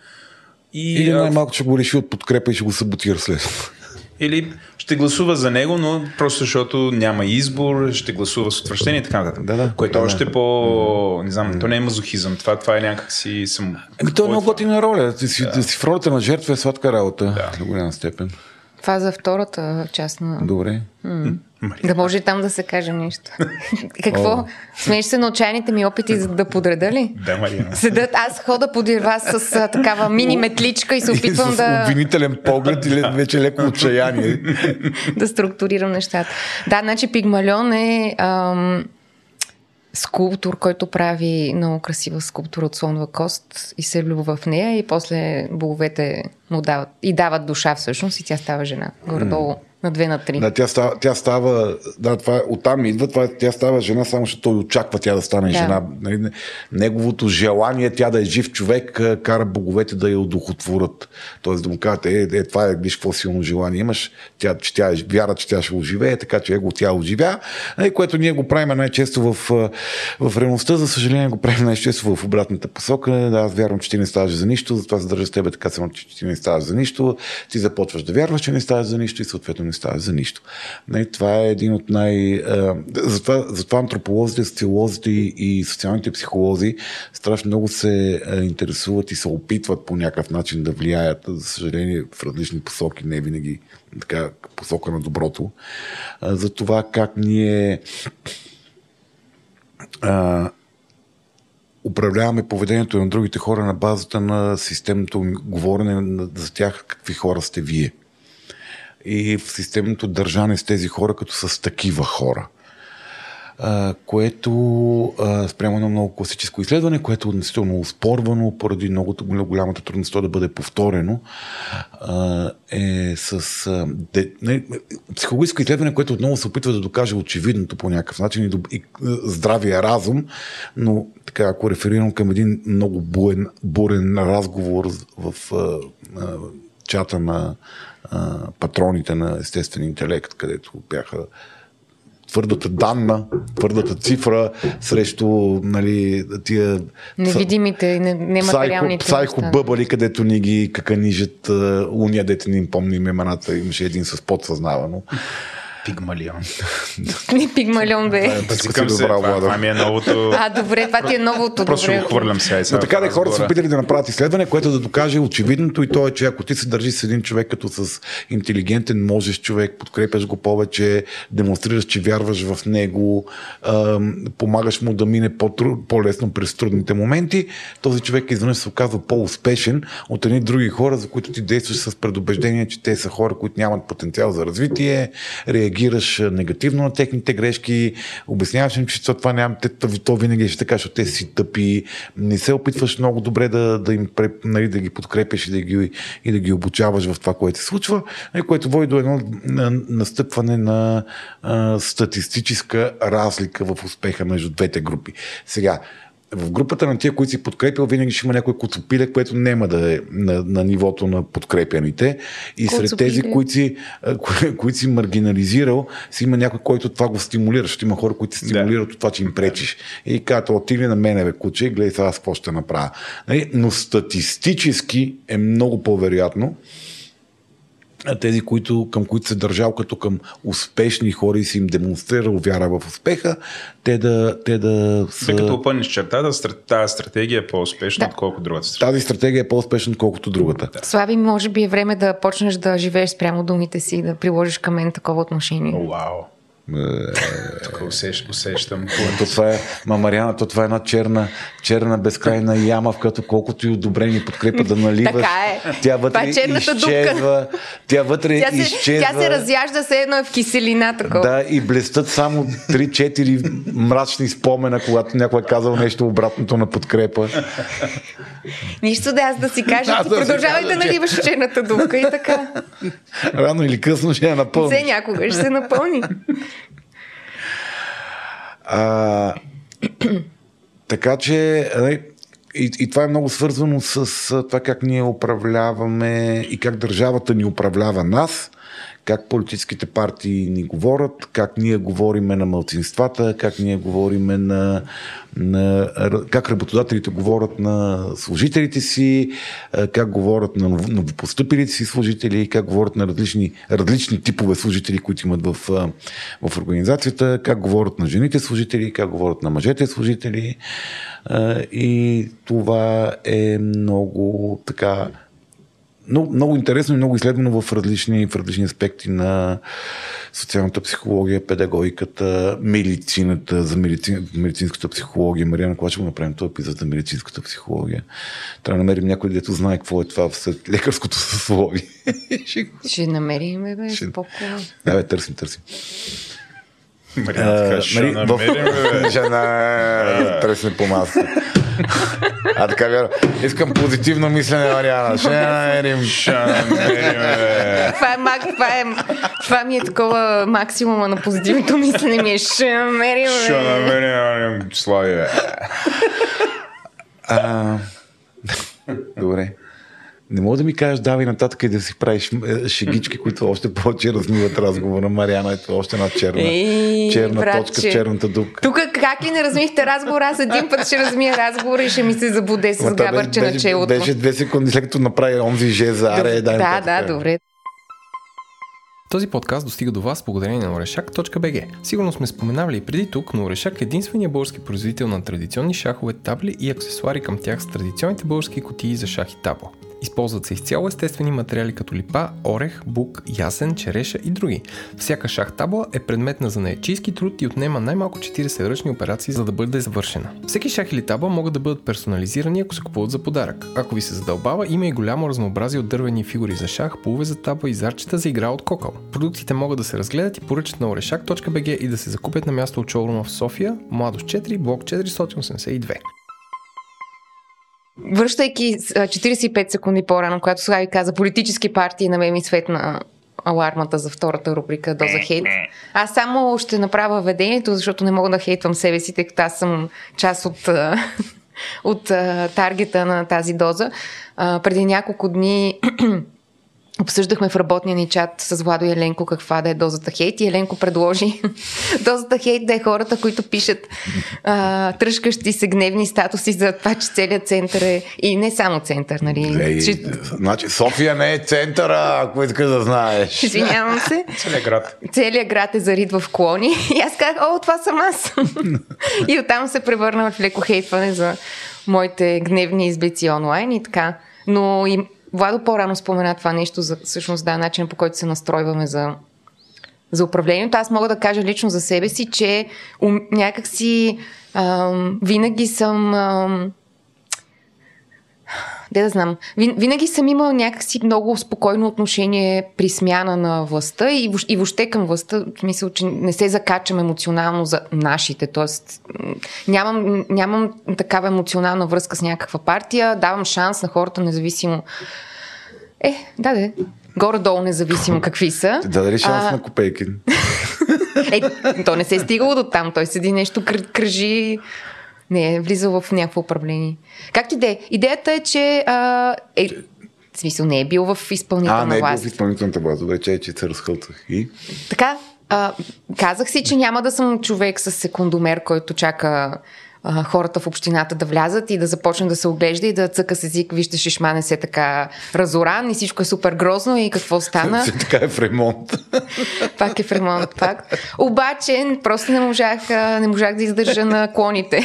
И, Или най-малко ще го реши от подкрепа и ще го саботира след или ще гласува за него, но просто защото няма избор, ще гласува с отвращение и така нататък. Да, да, което да, още да. по... Не знам, то не е мазохизъм. Това, това е някакси... Съм... Еми, то е много готина роля. Ти си, да. си в ролята на жертва е сладка работа. Да. До голяма степен. Това за втората част на... Добре. М- да може и там да се каже нещо. Какво? О. Смееш се на отчаяните ми опити за да подреда ли? Да, Мария. Седат, аз хода подир вас с а, такава мини метличка и се опитвам и с да... обвинителен поглед или вече леко отчаяние. да структурирам нещата. Да, значи Пигмалион е ам, скулптор, който прави много красива скулптура от слонова кост и се влюбва в нея и после боговете му дават и дават душа всъщност и тя става жена. Гордолу на две на три. Да, тя става, тя става да, това, е- оттам идва, това, е- тя става жена, само защото той очаква тя да стане Да. жена. Нали, Неговото желание тя да е жив човек кара боговете да я удохотворят. Тоест да му кажат, е, е, това е, виж какво силно желание имаш, тя, че тя е, вяра, че тя ще оживее, така че его тя оживя, нали, което ние го правим най-често в, в реалността, за съжаление го правим най-често в обратната посока. Да, аз вярвам, че ти не ставаш за нищо, затова се държа с тебе така само, че ти не ставаш за нищо. Ти започваш да вярваш, че не ставаш за нищо и съответно не ставаш за нищо. Нали, това е един от най... а, Затова, затова антрополозите, социолозите и, социалните психолози страшно много се интересуват и се опитват по някакъв начин да влияят, за съжаление, в различни посоки, не винаги така посока на доброто, а, за това как ние а, управляваме поведението на другите хора на базата на системното говорене за тях какви хора сте вие. И в системното държане с тези хора като с такива хора. А, което а, спрямо едно много класическо изследване, което е относително спорвано поради много голямата трудност да бъде повторено, а, е с де, не, психологическо изследване, което отново се опитва да докаже очевидното по някакъв начин и, и здравия разум, но така, ако реферирам към един много буен, бурен разговор в чата на а, патроните на естествен интелект, където бяха твърдата данна, твърдата цифра срещу нали, тия Невидимите нематериалните. псайхо, бъбали, където ни ги каканижат уния, дете не им помним имената. Имаше един с подсъзнавано. Пигмалион. Не пигмалион бе. Се, добра, това, ми е новото. А, добре, това ти е новото. Просто ще го хвърлям сега и сега. Но така да хората са опитали да направят изследване, което да докаже очевидното и то е, че ако ти се държиш с един човек като с интелигентен, можеш човек, подкрепяш го повече, демонстрираш, че вярваш в него, помагаш му да мине по-лесно през трудните моменти, този човек изведнъж се оказва по-успешен от едни други хора, за които ти действаш с предубеждение, че те са хора, които нямат потенциал за развитие, реагираш негативно на техните грешки, обясняваш им, че това, няма, те, то винаги ще така, защото те си тъпи, не се опитваш много добре да, да им нали, да ги подкрепяш и да ги, и да ги обучаваш в това, което се случва, нали, което води до едно на- настъпване на а, статистическа разлика в успеха между двете групи. Сега, в групата на тия, които си подкрепил, винаги ще има някой коцопиле, което няма да е на, на нивото на подкрепяните. И сред Коцопиле. тези, които си, кои- които си маргинализирал, си има някой, който това го стимулира. Защото има хора, които се стимулират от това, че им пречиш. И казват, отиди на мене, бе, куче, и гледай сега аз какво ще направя. Нали? Но статистически е много по-вероятно, тези, които, към които се държал като към успешни хора и си им демонстрирал вяра в успеха, те да, те да са... Бе, като опънеш чертата, тази стратегия е по-успешна, Да. отколкото другата стратегия. Тази стратегия е по-успешна, отколкото другата. Слави, може би е време да почнеш да живееш спрямо думите си, да приложиш към мен такова отношение. Вау. Тук усещ, усещам. То това е, ма Мариана, то това е една черна, черна безкрайна яма, в която колкото и одобрение и подкрепа да наливаш, Така е. тя вътре е изчезва, тя вътре Тя се, изчезва. тя се разяжда се едно е в киселина такова. Да, и блестат само 3-4 мрачни спомена, когато някой е казал нещо обратното на подкрепа. Нищо да аз да си кажа, Аз ти да продължавай да че- наливаш черната дупка и така. Рано или късно ще я напълни. Все някога ще се напълни. А, така че нали, и, и това е много свързано с това как ние управляваме и как държавата ни управлява нас, как политическите партии ни говорят, как ние говориме на мълцинствата, как ние говориме на, на как работодателите говорят на служителите си, как говорят на нов- новопостъпилите си служители, как говорят на различни, различни типове служители, които имат в, в организацията, как говорят на жените служители, как говорят на мъжете служители. И това е много така много, много интересно и много изследвано в различни, в различни аспекти на социалната психология, педагогиката, медицината, за медицин, медицинската психология. Мариана, го направим този епизод за медицинската психология? Трябва да намерим някой, дето знае какво е това в след лекарското съсловие. Ще намерим, бе, Ще- спокойно. да, бе, търсим, търсим. Така, ще нали, намерим, бе. Ще на... тресне по маса. А така вяра. Искам позитивно мислене, Мариана. Ще намерим. Ще намерим, бе. Това е, мак, това, е, това ми е такова максимума на позитивното мислене ми е ще намерим. бе. Ще намерим. Слави, бе. Добре. Не мога да ми кажеш, давай нататък и да си правиш е, шегички, които още повече размиват разговора. Мариана е още една черна, Ей, черна братче. точка черната дупка. Тук как ли не размихте разговора, аз един път ще размия разговора и ще ми се забуде с габърче на челото. Беше две секунди след като направи онзи жест за аре. да, нататък. да, добре. Този подкаст достига до вас благодарение на Орешак.bg. Сигурно сме споменавали и преди тук, но Орешак е единствения български производител на традиционни шахове, табли и аксесуари към тях с традиционните български кутии за шах и табло. Използват се изцяло естествени материали като липа, орех, бук, ясен, череша и други. Всяка шах табла е предмет на занаячийски труд и отнема най-малко 40 ръчни операции, за да бъде завършена. Всеки шах или табла могат да бъдат персонализирани, ако се купуват за подарък. Ако ви се задълбава, има и голямо разнообразие от дървени фигури за шах, полове за табла и зарчета за игра от кокъл. Продуктите могат да се разгледат и поръчат на oreshak.bg и да се закупят на място от шоурума в София, Младост 4, блок 482. Връщайки с, а, 45 секунди по-рано, когато сега ви каза политически партии, на мен ми светна алармата за втората рубрика Доза хейт. Аз само ще направя ведението, защото не мога да хейтвам себе си, тъй като аз съм част от, от таргета на тази доза. Преди няколко дни обсъждахме в работния ни чат с Владо и Еленко каква да е дозата хейт и Еленко предложи дозата хейт да е хората, които пишат а, тръжкащи се гневни статуси за това, че целият център е и не само център, нали? Ей, че, значи, София не е центъра, ако искаш да знаеш. извинявам се. Целият град. Целият град е зарит в клони. И аз казах, о, това съм аз. и оттам се превърна в леко хейтване за моите гневни изблици онлайн и така. Но и Владо по-рано спомена това нещо, за, всъщност да, начин по който се настройваме за, за управлението. Аз мога да кажа лично за себе си, че ум, някакси ам, винаги съм... Ам, де да знам, вин, винаги съм имала някакси много спокойно отношение при смяна на властта и, и въобще към властта, смисъл, че не се закачам емоционално за нашите, т.е. нямам, нямам такава емоционална връзка с някаква партия, давам шанс на хората, независимо. Е, да, да. Горе-долу независимо какви са. Да дали шанс А, на Копейкин? Е, то не се е стигало до там. Той седи нещо кр- кръжи. Не е влизал в някакво управление. Както и да е. Идеята е, че а, е, в смисъл не е бил в А, изпълнителна не е бил власт. в изпълнителната власт. Добре, че, че се разхълтах. И? Така, а, казах си, че няма да съм човек с секундомер, който чака а, хората в общината да влязат и да започне да се оглежда и да цъка с език, вижте, шишман е се така разоран и всичко е супер грозно и какво стана. Все така е в ремонт. Пак е в ремонт, пак. Обаче, просто не можах, не можах да издържа на клоните.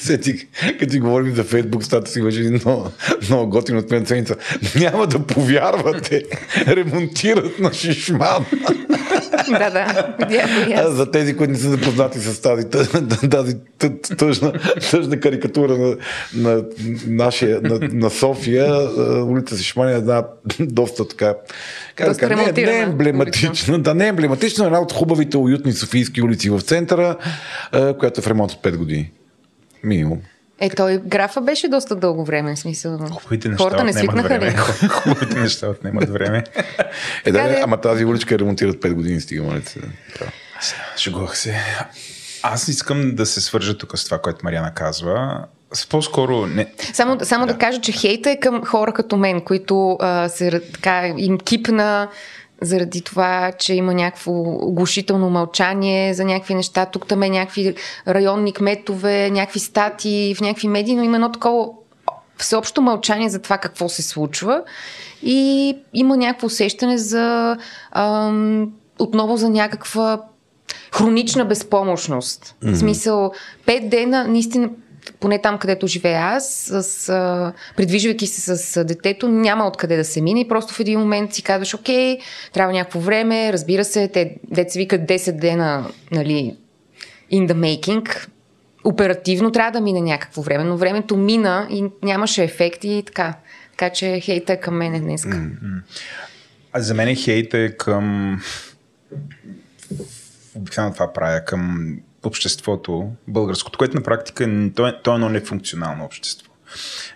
Сетих, като ти говорим за Фейсбук, стата си беше много, много готино от мен ценица. Няма да повярвате. Ремонтират на Шишман. да, да. За тези, които не са запознати с тази, тази тъ- тъжна, тъжна карикатура на, на, нашия, на, на София, улица Шишман е една доста така как да Доста не, не е ремонтирана емблематична, да не е емблематична, една от хубавите, уютни софийски улици в центъра, която е в ремонт от 5 години. Минимум. Е, той графа беше доста дълго време, в смисъл. Хубавите неща Хората не свикнаха време. ли? Хубавите неща отнемат време. Е, да, ама тази уличка ремонтират 5 години, стига, моля се. Шегувах се. Аз искам да се свържа тук с това, което Мариана казва. С по-скоро не... Само, само да. да кажа, че хейта е към хора като мен, които а, се, така, им кипна заради това, че има някакво оглушително мълчание за някакви неща. Тук там е някакви районни кметове, някакви стати в някакви медии, но има едно такова всеобщо мълчание за това какво се случва и има някакво усещане за ам, отново за някаква хронична безпомощност. Mm-hmm. В смисъл, пет дена, наистина, поне там, където живея аз, с, придвижвайки се с детето, няма откъде да се мине и просто в един момент си казваш, окей, трябва някакво време, разбира се, те, деца викат 10 дена, нали, in the making, оперативно трябва да мине някакво време, но времето мина и нямаше ефект и така. Така че хейта е към мене днес. А за мен хейт е към обикновено това правя към обществото, българското, което на практика то е, то е едно нефункционално общество.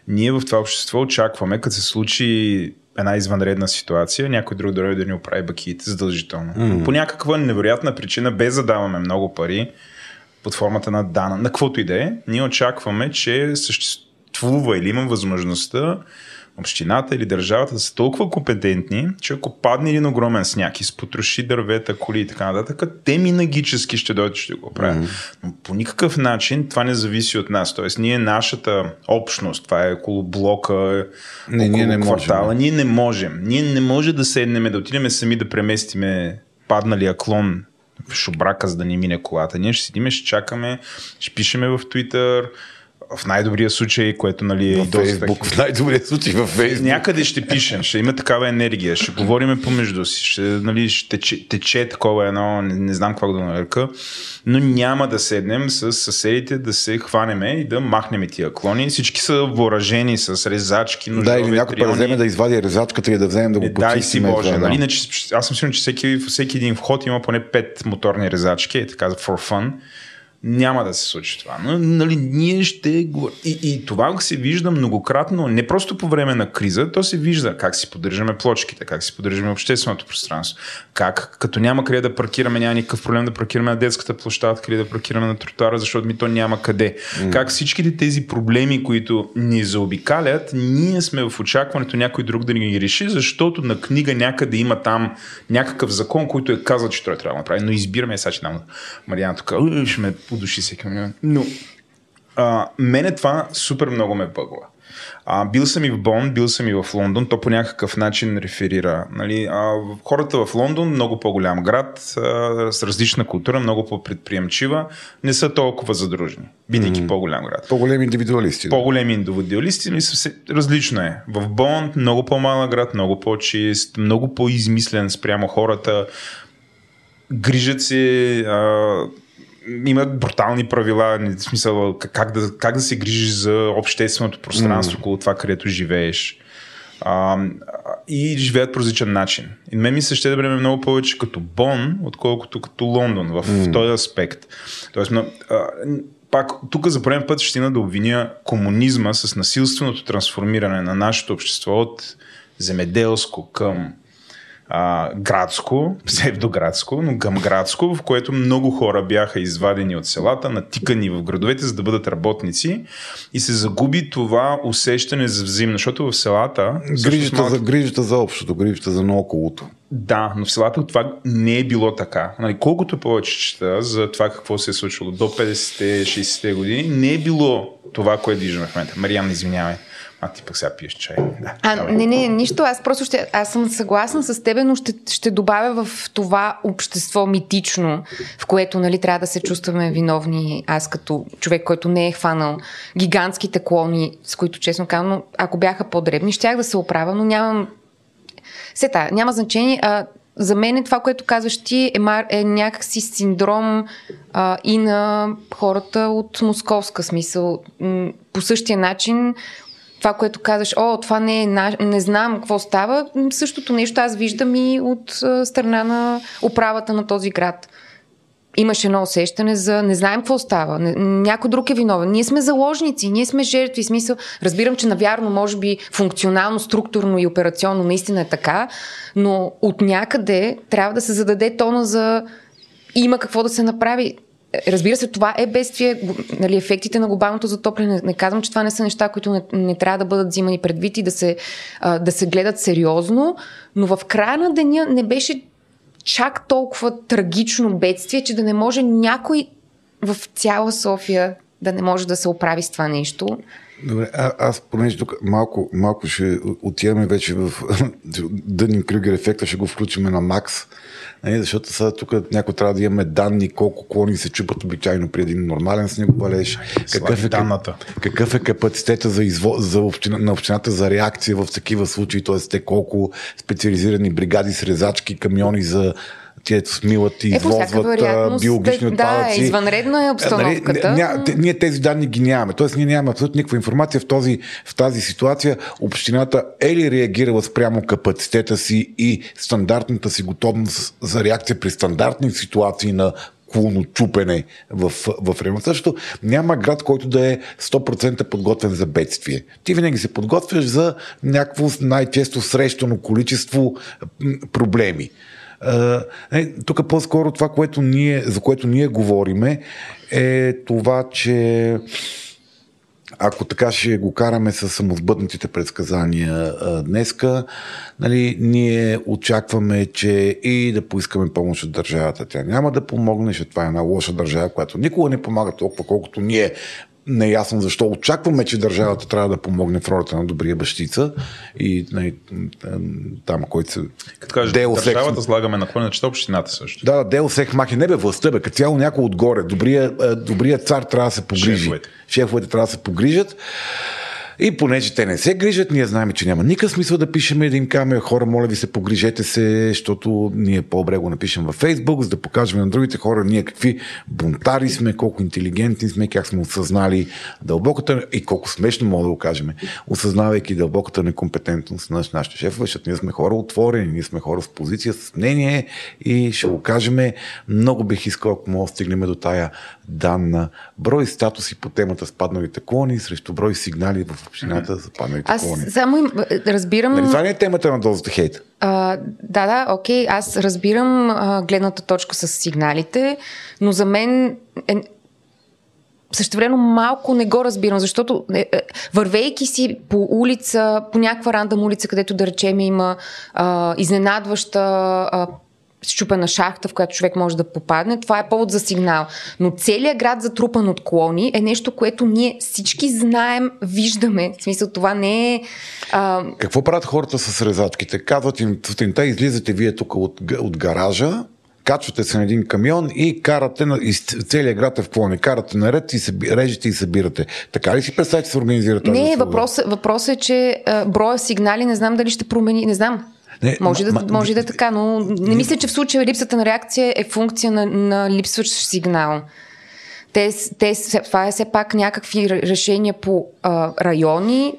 Ние в това общество очакваме, като се случи една извънредна ситуация, някой друг да да ни оправи бакиите задължително. Mm. По някаква невероятна причина, без да даваме много пари, под формата на дана, на каквото и да е, ние очакваме, че съществува или има възможността общината или държавата да са толкова компетентни, че ако падне един огромен сняг и спотроши дървета, коли и така нататък, те минагически ще дойдат и ще го правят. Mm-hmm. Но по никакъв начин това не зависи от нас. Тоест, ние нашата общност, това е около блока, не, около ние не квартала, можем. ние не можем. Ние не може да седнем, да отидем сами да преместиме падналия клон в шубрака, за да ни мине колата. Ние ще седиме, ще чакаме, ще пишеме в Twitter, в най-добрия случай, което нали е в Facebook, в най-добрия случай в Facebook. Някъде ще пишем, ще има такава енергия, ще говориме помежду си, ще, нали, ще тече, тече такова едно, не, не знам какво да нарека, но няма да седнем с съседите, да се хванеме и да махнем тия клони. Всички са въоръжени с резачки, ножове, Да, или някой да вземе да извади резачката и да вземем да го почистим. Да, и си Боже. Нали, иначе, аз съм сигурен, че всеки, всеки един вход има поне 5 моторни резачки, е така, for fun няма да се случи това. Но, нали, ние ще го... И, и това се вижда многократно, не просто по време на криза, то се вижда как си поддържаме плочките, как си поддържаме общественото пространство, как като няма къде да паркираме, няма никакъв проблем да паркираме на детската площадка или да паркираме на тротуара, защото ми то няма къде. Mm. Как всичките тези проблеми, които ни заобикалят, ние сме в очакването някой друг да ни ги реши, защото на книга някъде има там някакъв закон, който е казал, че той трябва да направи. Но избираме сега, че там Мариана тук, ще ме подуши се към него. Но а, мене това супер много ме бъгва. А, бил съм и в Бон, бил съм и в Лондон, то по някакъв начин реферира. Нали? А, хората в Лондон, много по-голям град, а, с различна култура, много по-предприемчива, не са толкова задружни, бидейки mm. по-голям град. По-големи индивидуалисти. Да. По-големи индивидуалисти, но се, различно е. В Бон, много по-малък град, много по-чист, много по-измислен спрямо хората, грижат се, а, имат брутални правила, в смисъл как да, как да се грижиш за общественото пространство mm. около това, където живееш. А, и живеят по различен начин. И мен ми се ще да бъдем много повече като Бон, отколкото като Лондон в mm. този аспект. Тоест, но, а, пак тук за първи път ще стигна да обвиня комунизма с насилственото трансформиране на нашето общество от земеделско към а, градско, псевдоградско, но към градско, в което много хора бяха извадени от селата, натикани в градовете, за да бъдат работници и се загуби това усещане за взаимно, защото в селата... Грижата, малко... за, грижата за общото, грижата за наоколото. Да, но в селата това не е било така. Нали, колкото повече чета за това какво се е случило до 50-те, 60-те години, не е било това, което виждаме в момента. Мариан, извинявай. А ти пък сега пиеш чай. Да, а, не, не, нищо. Аз просто ще. Аз съм съгласна с тебе, но ще, ще добавя в това общество митично, в което нали, трябва да се чувстваме виновни. Аз като човек, който не е хванал гигантските клони, с които честно казвам, ако бяха по-дребни, щях да се оправя, но нямам. Сета, няма значение. А, за мен е това, което казваш ти, е, е някакси синдром а, и на хората от московска смисъл. По същия начин това, което казваш, о, това не е, не знам какво става, същото нещо аз виждам и от страна на управата на този град. Имаше едно усещане за не знаем какво става, някой друг е виновен. Ние сме заложници, ние сме жертви. Смисъл, разбирам, че навярно, може би функционално, структурно и операционно наистина е така, но от някъде трябва да се зададе тона за има какво да се направи. Разбира се, това е бедствие, нали, ефектите на глобалното затопляне. Не казвам, че това не са неща, които не, не трябва да бъдат взимани предвид и да се, да се гледат сериозно, но в края на деня не беше чак толкова трагично бедствие, че да не може някой в цяла София да не може да се оправи с това нещо. Добре, а, аз понеже тук малко, малко ще отиваме вече в Дънин Крюгер ефекта, ще го включим на Макс. Не, нали, защото сега тук някой трябва да имаме данни колко клони се чупат обичайно при един нормален снеговалеж. Какъв е, данната. какъв е капацитета за, изво, за община, на общината за реакция в такива случаи, т.е. те колко специализирани бригади с резачки, камиони за Те смилат и извозват е, биологични отпадъци. Да, извънредна е обстановката. Нали, ня, ние тези данни ги нямаме. Тоест ние нямаме абсолютно никаква информация в, този, в тази ситуация. Общината е ли реагирала спрямо капацитета си и стандартната си готовност за реакция при стандартни ситуации на кулно чупене в, в района. Също няма град, който да е 100% подготвен за бедствие. Ти винаги се подготвяш за някакво най-често срещано количество проблеми. Е, тук по-скоро това, което ние, за което ние говориме, е това, че ако така ще го караме с самозбъднатите предсказания а, днеска, нали, ние очакваме, че и да поискаме помощ от държавата. Тя няма да помогне, защото това е една лоша държава, която никога не помага толкова, колкото ние неясно защо очакваме, че държавата трябва да помогне в ролята на добрия бащица и нали, там, който се... Като кажеш, държавата секс... слагаме на коня, че общината също. Да, Дел Сех Махи, не бе властта, бе, като цяло някой отгоре. Добрия, добрия цар трябва да се погрижи. Шефовете. Шефовете трябва да се погрижат. И понеже те не се грижат, ние знаем, че няма никакъв смисъл да пишем им казваме хора, моля ви се, погрижете се, защото ние по-добре го напишем във Фейсбук, за да покажем на другите хора ние какви бунтари сме, колко интелигентни сме, как сме осъзнали дълбоката и колко смешно мога да го кажем, осъзнавайки дълбоката некомпетентност на нашите шефове, защото ние сме хора отворени, ние сме хора с позиция, с мнение и ще го кажем. Много бих искал, ако мога да стигнем до тая данна брой статуси по темата с падналите клони срещу брой сигнали в общината за падналите Аз клони. само им, разбирам... Нали, това не е темата на дозата хейт. А, да, да, окей. Аз разбирам а, гледната точка с сигналите, но за мен е, също време малко не го разбирам, защото е, е, вървейки си по улица, по някаква рандъм улица, където да речем има а, изненадваща а, щупена шахта, в която човек може да попадне, това е повод за сигнал. Но целият град затрупан от клони е нещо, което ние всички знаем, виждаме. В смисъл, това не е... А... Какво правят хората с резачките? Казват им, сутринта излизате вие тук от, от гаража, качвате се на един камион и карате на, и целият град е в клони. Карате наред и се, режете и събирате. Така ли си представяте, че се организира тази Не, въпросът въпрос е, че а, броя сигнали не знам дали ще промени. Не знам. Не, може, да, може ма, да е така, но не мисля, че в случая липсата на реакция е функция на, на липсващ сигнал. Те, те, това е все пак някакви решения по а, райони,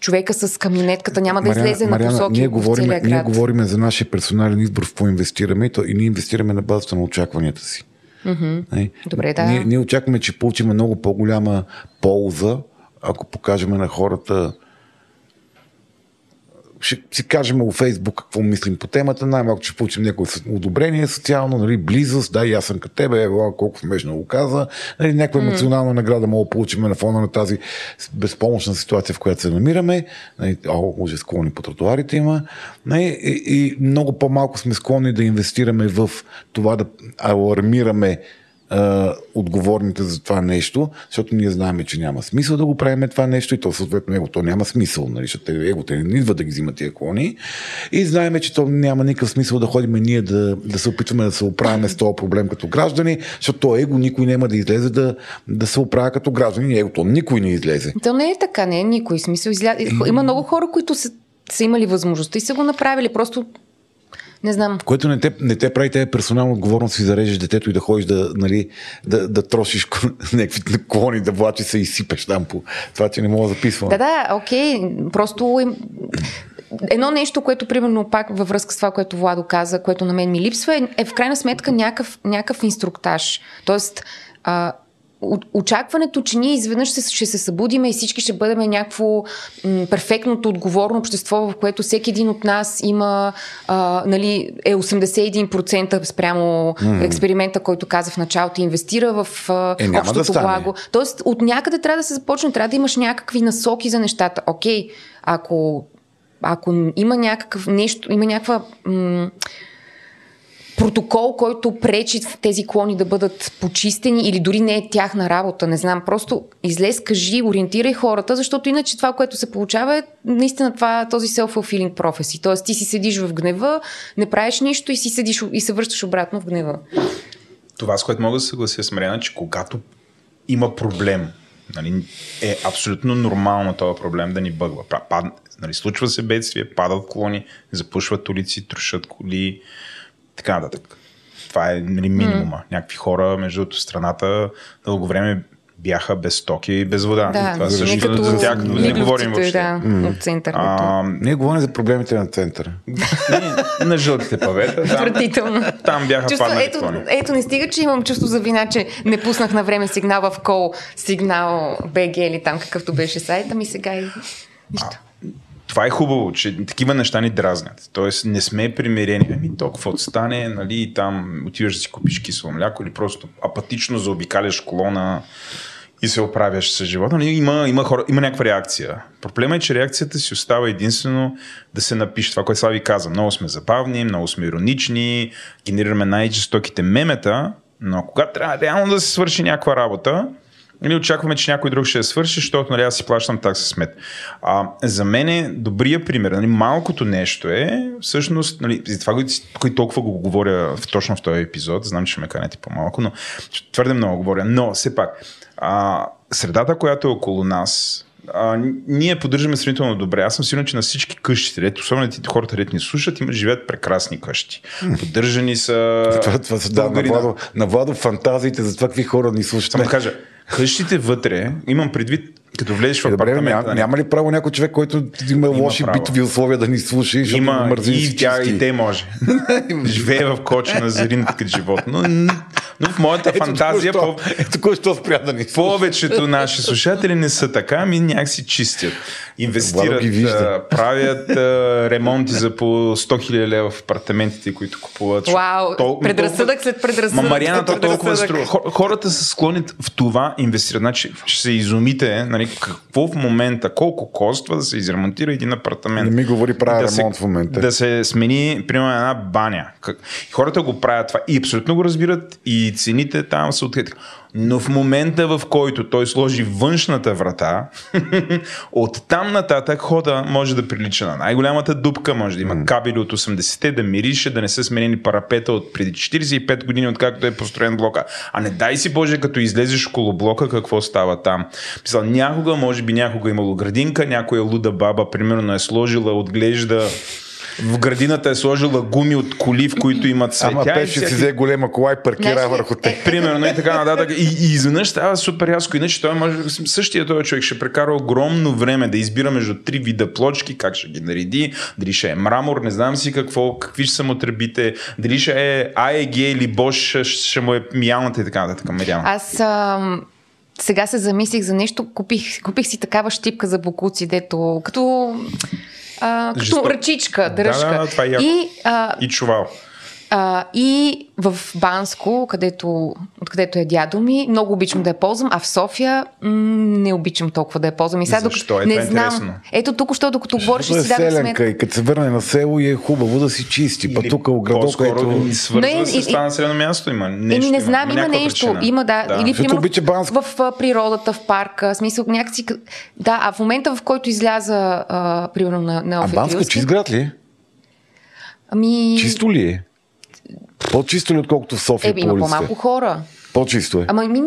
човека с камионетката няма да Мариана, излезе Мариана, на посоки ние говорим, в Ние говорим за нашия персонален избор в какво инвестираме и, то, и ние инвестираме на базата на очакванията си. Mm-hmm. Добре, да. Ние, ние очакваме, че получим много по-голяма полза, ако покажем на хората ще си кажем във Фейсбук какво мислим по темата, най-малко ще получим някое одобрение социално, нали, близост, да, и аз съм като тебе, ева, колко смешно го каза, нали, някаква емоционална награда мога да получим на фона на тази безпомощна ситуация, в която се намираме. Нали, о, може склони по тротуарите има. Нали, и, и много по-малко сме склонни да инвестираме в това да алармираме отговорните за това нещо, защото ние знаем, че няма смисъл да го правим това нещо и то съответно его то няма смисъл, нали, защото его те не идва да ги взимат тия клони и знаем, че то няма никакъв смисъл да ходим ние да, да се опитваме да се оправяме с този проблем като граждани, защото то его никой няма да излезе да, да се оправя като граждани, его то никой не излезе. То не е така, не е никой. Смисъл, изля... Има много хора, които са, са имали възможността и са го направили. Просто не знам. Което не те, не те прави те персонална отговорност и зарежеш детето и да ходиш да, нали, да, да трошиш някакви наклони, да влачи се и сипеш там по това, че не мога да записвам. Да, да, окей. Просто. Едно нещо, което примерно пак във връзка с това, което Владо каза, което на мен ми липсва, е, е в крайна сметка някакъв, някакъв инструктаж. Тоест, а, очакването, че ние изведнъж ще се събудиме и всички ще бъдем някакво м, перфектното отговорно общество, в което всеки един от нас има, а, нали, е 81% спрямо mm. експеримента, който каза в началото, инвестира в а, е, общото да благо. Тоест, от някъде трябва да се започне, трябва да имаш някакви насоки за нещата. Окей, ако, ако има някакъв нещо, има някаква... М- протокол, който пречи тези клони да бъдат почистени или дори не е тяхна работа, не знам. Просто излез, кажи, ориентирай хората, защото иначе това, което се получава е наистина това, този self-fulfilling prophecy. Тоест ти си седиш в гнева, не правиш нищо и си седиш и се връщаш обратно в гнева. Това, с което мога да се съглася с Мариана, че когато има проблем, нали, е абсолютно нормално този проблем да ни бъгва. Пад, нали, случва се бедствие, падат клони, запушват улици, трошат коли, така нататък. Това е нали, минимума. Mm. Някакви хора, между другото, страната дълго време бяха без стоки и без вода. Да, това също като за тях не говорим въобще. Да, mm. от центъра. А, ние говорим за проблемите на центъра. не, на жълтите павета. Отвратително. Там, там бяха чувство, паднали ето, ето, не стига, че имам чувство за вина, че не пуснах на време сигнал в кол, сигнал БГ или там какъвто беше сайта ми сега и нищо това е хубаво, че такива неща ни дразнят. Тоест не сме примирени. Ами то какво стане, нали, там отиваш да си купиш кисело мляко или просто апатично заобикаляш колона и се оправяш с живота. Нали, има, има, хора, има някаква реакция. Проблема е, че реакцията си остава единствено да се напише това, което Слави каза. Много сме забавни, много сме иронични, генерираме най-жестоките мемета, но когато трябва реално да се свърши някаква работа, или очакваме, че някой друг ще я свърши, защото нали, аз си плащам такса смет. А, за мен е добрия пример. Нали, малкото нещо е, всъщност, нали, за това, което толкова го говоря в, точно в този епизод, знам, че ме канете по-малко, но твърде много говоря. Но, все пак, а, средата, която е около нас, а, ние поддържаме сравнително добре. Аз съм сигурен, че на всички къщи, дето, особено хората, където ни слушат, има, живеят прекрасни къщи. Поддържани са. Това, това, да, на, Владо, на Владо фантазиите за това какви хора ни слушат. Само да кажа, къщите вътре, имам предвид като влезеш в е, Добре, няма, нали? няма ли право някой човек, който има, има лоши право. битови условия да ни слуша и има, мързи и, тя, и те може. Живее в коча на зерин като живот. Но, но в моята ето фантазия... Току-що, по... Ето кой що спря да ни слуша. Повечето наши слушатели не са така, ами някакси чистят. Инвестират, правят ремонти за по 100 хиляди лева в апартаментите, които купуват. Вау, Тол... предразсъдък след предразсъдък. Ма Мариана, то толкова струва. Хората са склонни в това инвестират. Значи, ще се изумите, нали, какво в момента, колко коства да се изремонтира един апартамент. Не ми говори правя да ремонт се, в момента. Да се смени, примерно, една баня. Хората го правят това и абсолютно го разбират и цените там са открити. Но в момента, в който той сложи външната врата, от там нататък хода може да прилича на най-голямата дупка, може да има кабели от 80-те, да мирише, да не са сменени парапета от преди 45 години, откакто е построен блока. А не дай си Боже, като излезеш около блока, какво става там. Мисля, някога, може би някога е имало градинка, някоя луда баба, примерно, е сложила, отглежда в градината е сложила гуми от коли, в които имат цветя. Ама пеше всяки... си взе голема кола и паркира значи, върху те. Примерно и така нататък. И, и изведнъж става супер яско. Иначе той може, същия този човек ще прекара огромно време да избира между три вида плочки, как ще ги нареди, дали ще е мрамор, не знам си какво, какви ще са му тръбите, дали ще е AEG или Bosch, ще му е миялната и така нататък. Аз ам сега се замислих за нещо, купих, купих си такава щипка за бокуци, дето като а, като Жесток... ръчичка, дръжка. Да, да, това е яко. и, а, и чувал. А, и в Банско, където, откъдето е дядо ми, много обичам да я ползвам, а в София м- не обичам толкова да я ползвам. И сега, Защо? Докато, е не знам. Интересно. Ето тук, що докато говориш, е си дадох сметка. И като се върне на село е хубаво да си чисти. Па тук градо, където... свързва се с това населено място има. Нещо, Еми, не знам, има, има нещо. Причина. Има, да. да. Или, примерно, в, в природата, в парка. Смисъл, някакси... Да, а в момента, в който изляза, а, примерно, на, на А Банско чист град ли? Ами... Чисто ли е? По-чисто ли, отколкото в София? Е, има по-малко хора. По-чисто е. Ама ми,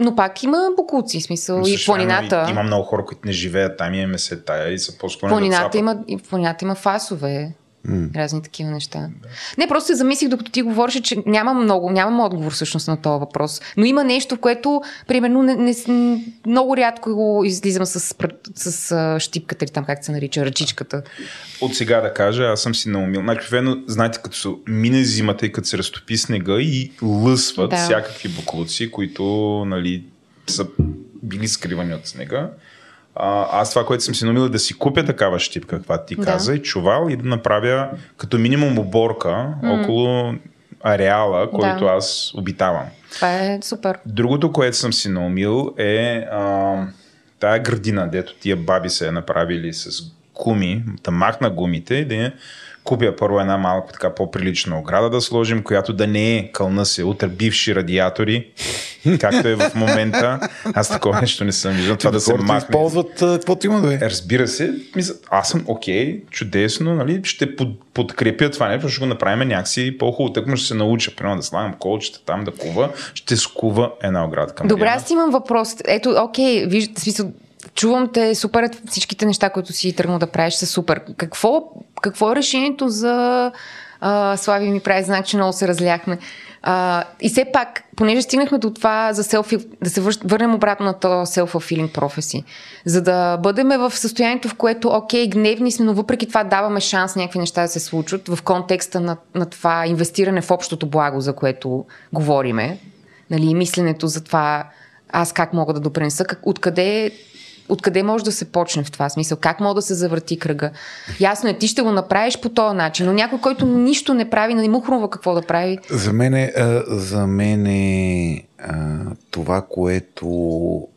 но пак има бокуци, смисъл. Но, и в планината. Има много хора, които не живеят там и е месета и са по-склонни планината да има, и в планината има фасове. Mm. Разни такива неща. Да. Не, просто се замислих, докато ти говориш, че нямам много, нямам отговор всъщност на този въпрос. Но има нещо, в което, примерно, не, не, много рядко го излизам с, с, с щипката или там как се нарича, ръчичката. От сега да кажа, аз съм си наумил. Най-обикновено, знаете, като се мине зимата и като се разтопи снега и лъсват да. всякакви буклуци, които нали, са били скривани от снега а, аз това, което съм си намил е да си купя такава щипка, каква ти да. каза, и чувал и да направя като минимум оборка mm. около ареала, който да. аз обитавам. Това е супер. Другото, което съм си наумил е а, тая градина, дето тия баби се е направили с гуми, да махна гумите и да купя първо една малко така по-прилична ограда да сложим, която да не е кълна се утре бивши радиатори, както е в момента. Аз такова нещо не съм виждал. Това да се махне. използват каквото има да е. Разбира се. Аз съм окей, okay, чудесно, нали? Ще под, подкрепя това нещо, ще го направим някакси по-хубаво. Так ще се науча, примерно да слагам колчета там да кува, ще скува една ограда към Добре, аз имам въпрос. Ето, окей, okay, виждате, смисъл, чувам те супер, всичките неща, които си тръгнал да правиш са супер. Какво, какво е решението за А, Слави ми прави знак, че много се разляхме. А, и все пак, понеже стигнахме до това за селфи, да се върнем обратно на то self-fulfilling prophecy, за да бъдем в състоянието, в което, окей, гневни сме, но въпреки това даваме шанс някакви неща да се случат в контекста на, на това инвестиране в общото благо, за което говориме, нали, мисленето за това аз как мога да допринеса, как, откъде откъде може да се почне в това смисъл? Как мога да се завърти кръга? Ясно е, ти ще го направиш по този начин, но някой, който нищо не прави, не му хрумва какво да прави. За мен е, за мен е това, което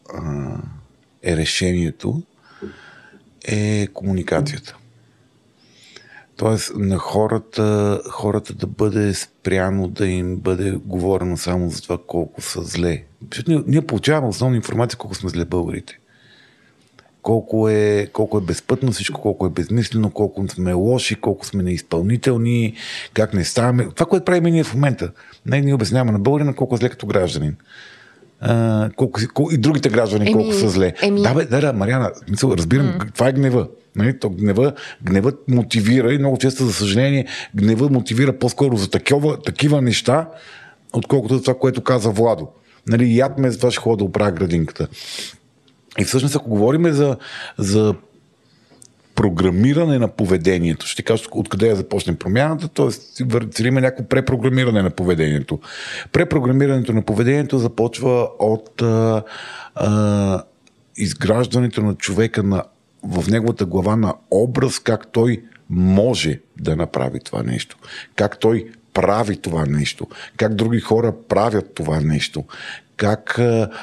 е решението, е комуникацията. Тоест на хората, хората да бъде спряно да им бъде говорено само за това колко са зле. Ние, ние получаваме основна информация колко сме зле българите колко е, колко е безпътно всичко, колко е безмислено, колко сме лоши, колко сме неизпълнителни, как не ставаме. Това, което правим ние в момента. Не, ние обясняваме на българина колко е зле като гражданин. А, колко, колко, и другите граждани еми, колко са зле. Еми... Да, бе, да, да, Мариана, мисъл, разбирам, mm. това е гнева. Нали? То гнева, гневът мотивира и много често, за съжаление, гнева мотивира по-скоро за такива, такива неща, отколкото това, което каза Владо. Нали, яд ме, за това ще ходя да оправя градинката. И всъщност, ако говорим за, за програмиране на поведението. Ще кажа откъде я започне промяната, т.е. целим някакво препрограмиране на поведението. Препрограмирането на поведението започва от а, а, изграждането на човека на, в неговата глава на образ, как той може да направи това нещо. Как той прави това нещо. Как други хора правят това нещо как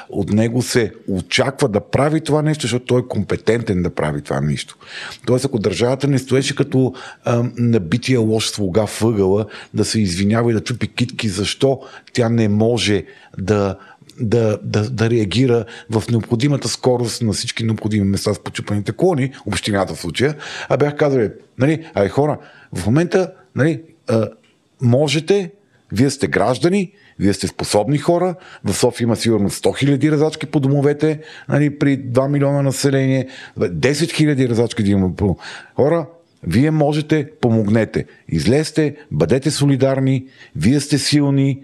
от него се очаква да прави това нещо, защото той е компетентен да прави това нещо. Тоест, ако държавата не стоеше като а, набития лош слуга в ъгъла, да се извинява и да чупи китки, защо тя не може да да, да, да реагира в необходимата скорост на всички необходими места с почупаните клони, общината в случая, а бях казали, нали, ай хора, в момента нали, а, можете, вие сте граждани, вие сте способни хора. В София има сигурно 100 хиляди резачки по домовете, нали, при 2 милиона население. 10 хиляди резачки да има. Хора, вие можете, помогнете. Излезте, бъдете солидарни, вие сте силни,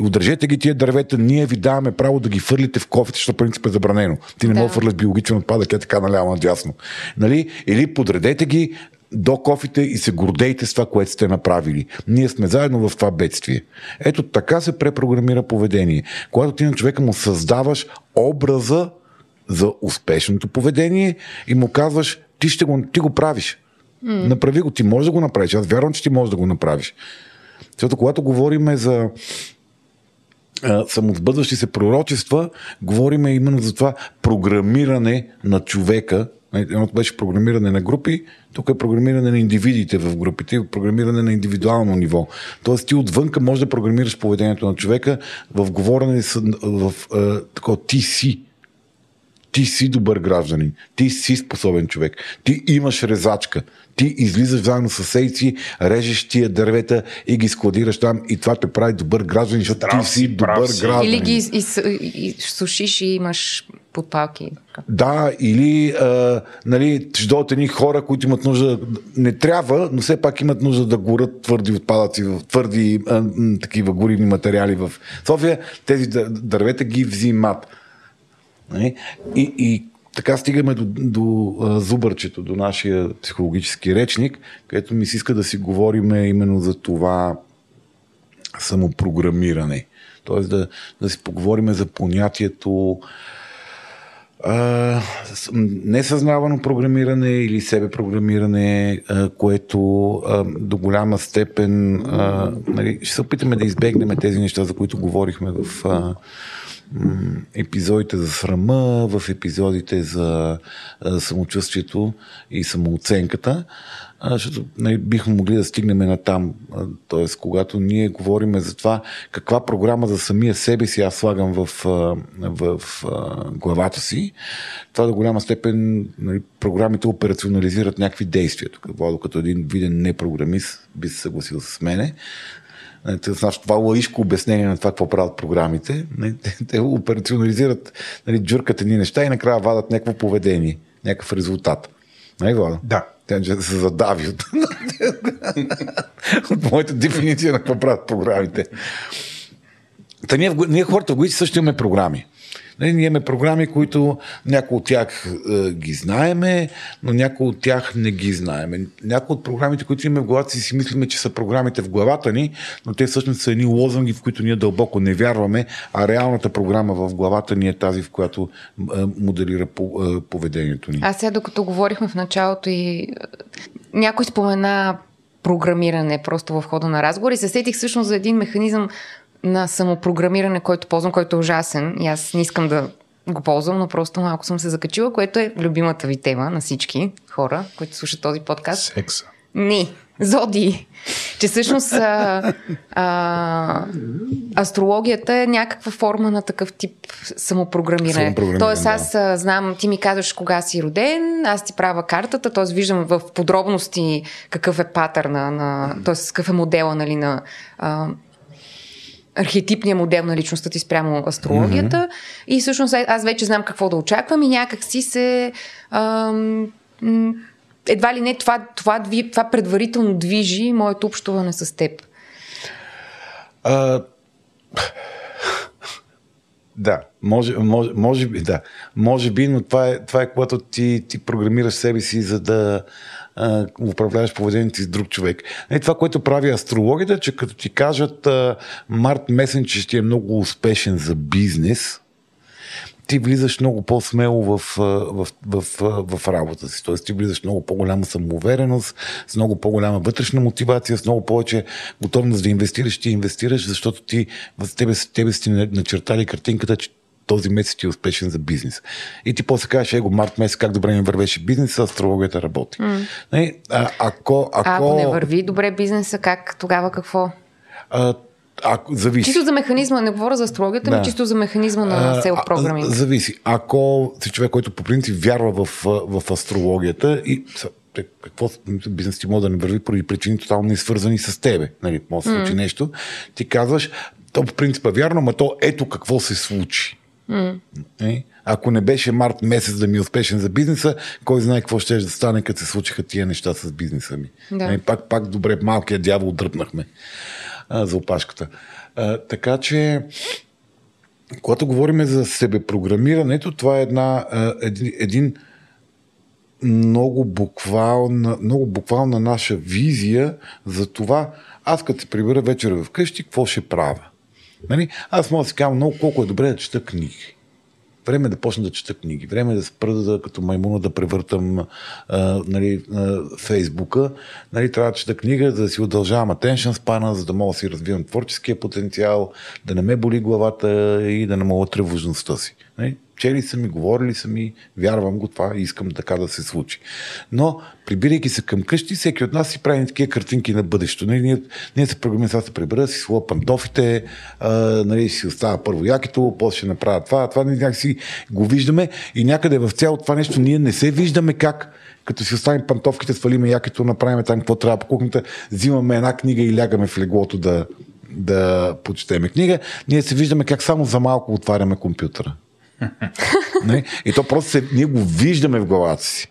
Удържете ги тия дървета, ние ви даваме право да ги фърлите в кофите, защото принцип е забранено. Ти не да. можеш да фърляш биологичен отпадък, е така наляво надясно. Нали? Или подредете ги, до кофите и се гордейте с това, което сте направили. Ние сме заедно в това бедствие. Ето така се препрограмира поведение. Когато ти на човека му създаваш образа за успешното поведение и му казваш, ти, ще го, ти го правиш. Mm. Направи го, ти можеш да го направиш. Аз вярвам, че ти можеш да го направиш. Защото когато говорим за самосбъдващи се пророчества, говорим именно за това програмиране на човека Едното беше програмиране на групи, тук е програмиране на индивидите в групите, програмиране на индивидуално ниво. Тоест ти отвънка можеш да програмираш поведението на човека в говорене в, в, в такова ти си. Ти си добър гражданин. Ти си способен човек. Ти имаш резачка. Ти излизаш заедно с сейци, режеш тия дървета и ги складираш там и това те прави добър гражданин, защото ти си добър си. гражданин. Или ги из, из, сушиш и имаш подпалки. Да, или а, нали, ще дойдат едни хора, които имат нужда, не трябва, но все пак имат нужда да горят твърди отпадъци, твърди а, м, такива горивни материали в София. Тези дървета ги взимат. Нали? И, и така стигаме до, до зубърчето, до нашия психологически речник, където ми се иска да си говорим именно за това самопрограмиране. Тоест да, да си поговорим за понятието а, несъзнавано програмиране или себе програмиране, а, което а, до голяма степен а, нали, ще се опитаме да избегнем тези неща, за които говорихме в а, епизодите за срама, в епизодите за самочувствието и самооценката, защото нали, бихме могли да стигнем на там. Т.е. когато ние говорим за това каква програма за самия себе си аз слагам в, в, в главата си, това до голяма степен нали, програмите операционализират някакви действия. Тук Владо като един виден непрограмист би се съгласил с мене. Значи, това лаишко обяснение на това, какво правят програмите. Те, те операционализират, нали, джуркат едни неща и накрая вадат някакво поведение, някакъв резултат. Нали, Влада? Да. Ще се задави от, от моята дефиниция на какво правят програмите. Та ние, ние хората в Гоици също имаме програми. Нали, ние имаме програми, които някои от тях е, ги знаеме, но някои от тях не ги знаеме. Някои от програмите, които имаме в главата си, си мислиме, че са програмите в главата ни, но те всъщност са едни лозунги, в които ние дълбоко не вярваме, а реалната програма в главата ни е тази, в която е, моделира по, е, поведението ни. Аз сега, докато говорихме в началото и е, някой спомена програмиране просто в хода на разговор и се сетих всъщност за един механизъм, на самопрограмиране, който ползвам, който е ужасен. И аз не искам да го ползвам, но просто малко съм се закачила, което е любимата ви тема на всички хора, които слушат този подкаст. Секса. Не, зоди. Че всъщност а, а, астрологията е някаква форма на такъв тип самопрограмиране. самопрограмиране Тоест аз да. знам, ти ми казваш кога си роден, аз ти правя картата, т.е. виждам в подробности какъв е патърна, на, т.е. какъв е модела нали, на а, архетипния модел на личността ти спрямо астрологията. Mm-hmm. И всъщност аз вече знам какво да очаквам и някак си се. Ам, едва ли не това, това, това предварително движи моето общуване с теб. А, да, може, може, може би, да. Може би, но това е, това е когато ти, ти програмираш себе си, за да управляваш поведението си с друг човек. И това, което прави астрологията, че като ти кажат март месен, че ще е много успешен за бизнес, ти влизаш много по-смело в, в, в, в, в работа си. Тоест ти влизаш много по-голяма самоувереност, с много по-голяма вътрешна мотивация, с много повече готовност да инвестираш, ти инвестираш, защото ти в тебе, тебе си начертали картинката, че този месец ти е успешен за бизнес. И ти после кажеш, его, март месец как добре ми вървеше бизнеса, астрологията работи. Mm. А, ако, ако... А ако не върви добре бизнеса, как тогава какво? А, а, зависи. Чисто за механизма, не говоря за астрологията, да. но чисто за механизма на сел програми. Зависи. Ако си човек, който по принцип вярва в, в астрологията и какво бизнес ти може да не върви поради причини тотално не свързани с тебе. Нали, може да се случи mm. нещо. Ти казваш, то по принцип е вярно, но то ето какво се случи. Mm. Ако не беше март месец да ми е успешен за бизнеса, кой знае какво ще да стане, като се случиха тия неща с бизнеса ми. Да. Пак, пак добре, малкия дявол дръпнахме а, за опашката. А, така че, когато говорим за себепрограмирането, това е една, а, един, един много буквална, много буквална наша визия за това, аз като се прибера вечера вкъщи, какво ще правя? Нали? Аз мога да си казвам много колко е добре да чета книги. Време е да почна да чета книги. Време е да спра да, като маймуна да превъртам а, нали, а, Фейсбука. Нали, трябва да чета книга, за да си удължавам attention спана, за да мога да си развивам творческия потенциал, да не ме боли главата и да не мога тревожността си. Нали? Чели са ми, говорили са ми, вярвам го това и искам така да се случи. Но, прибирайки се към къщи, всеки от нас си прави такива картинки на бъдещето. Нали, ние, ние се програмираме, сега се прибера, си слова пантофите, а, нали, си остава първо якито, после ще направя това, това нали, някакси го виждаме и някъде в цялото това нещо ние не се виждаме как като си оставим пантовките, свалиме якито, направим там какво трябва по кухнята, взимаме една книга и лягаме в леглото да, да почетеме книга, ние се виждаме как само за малко отваряме компютъра. Не? И то просто се, ние го виждаме в главата си.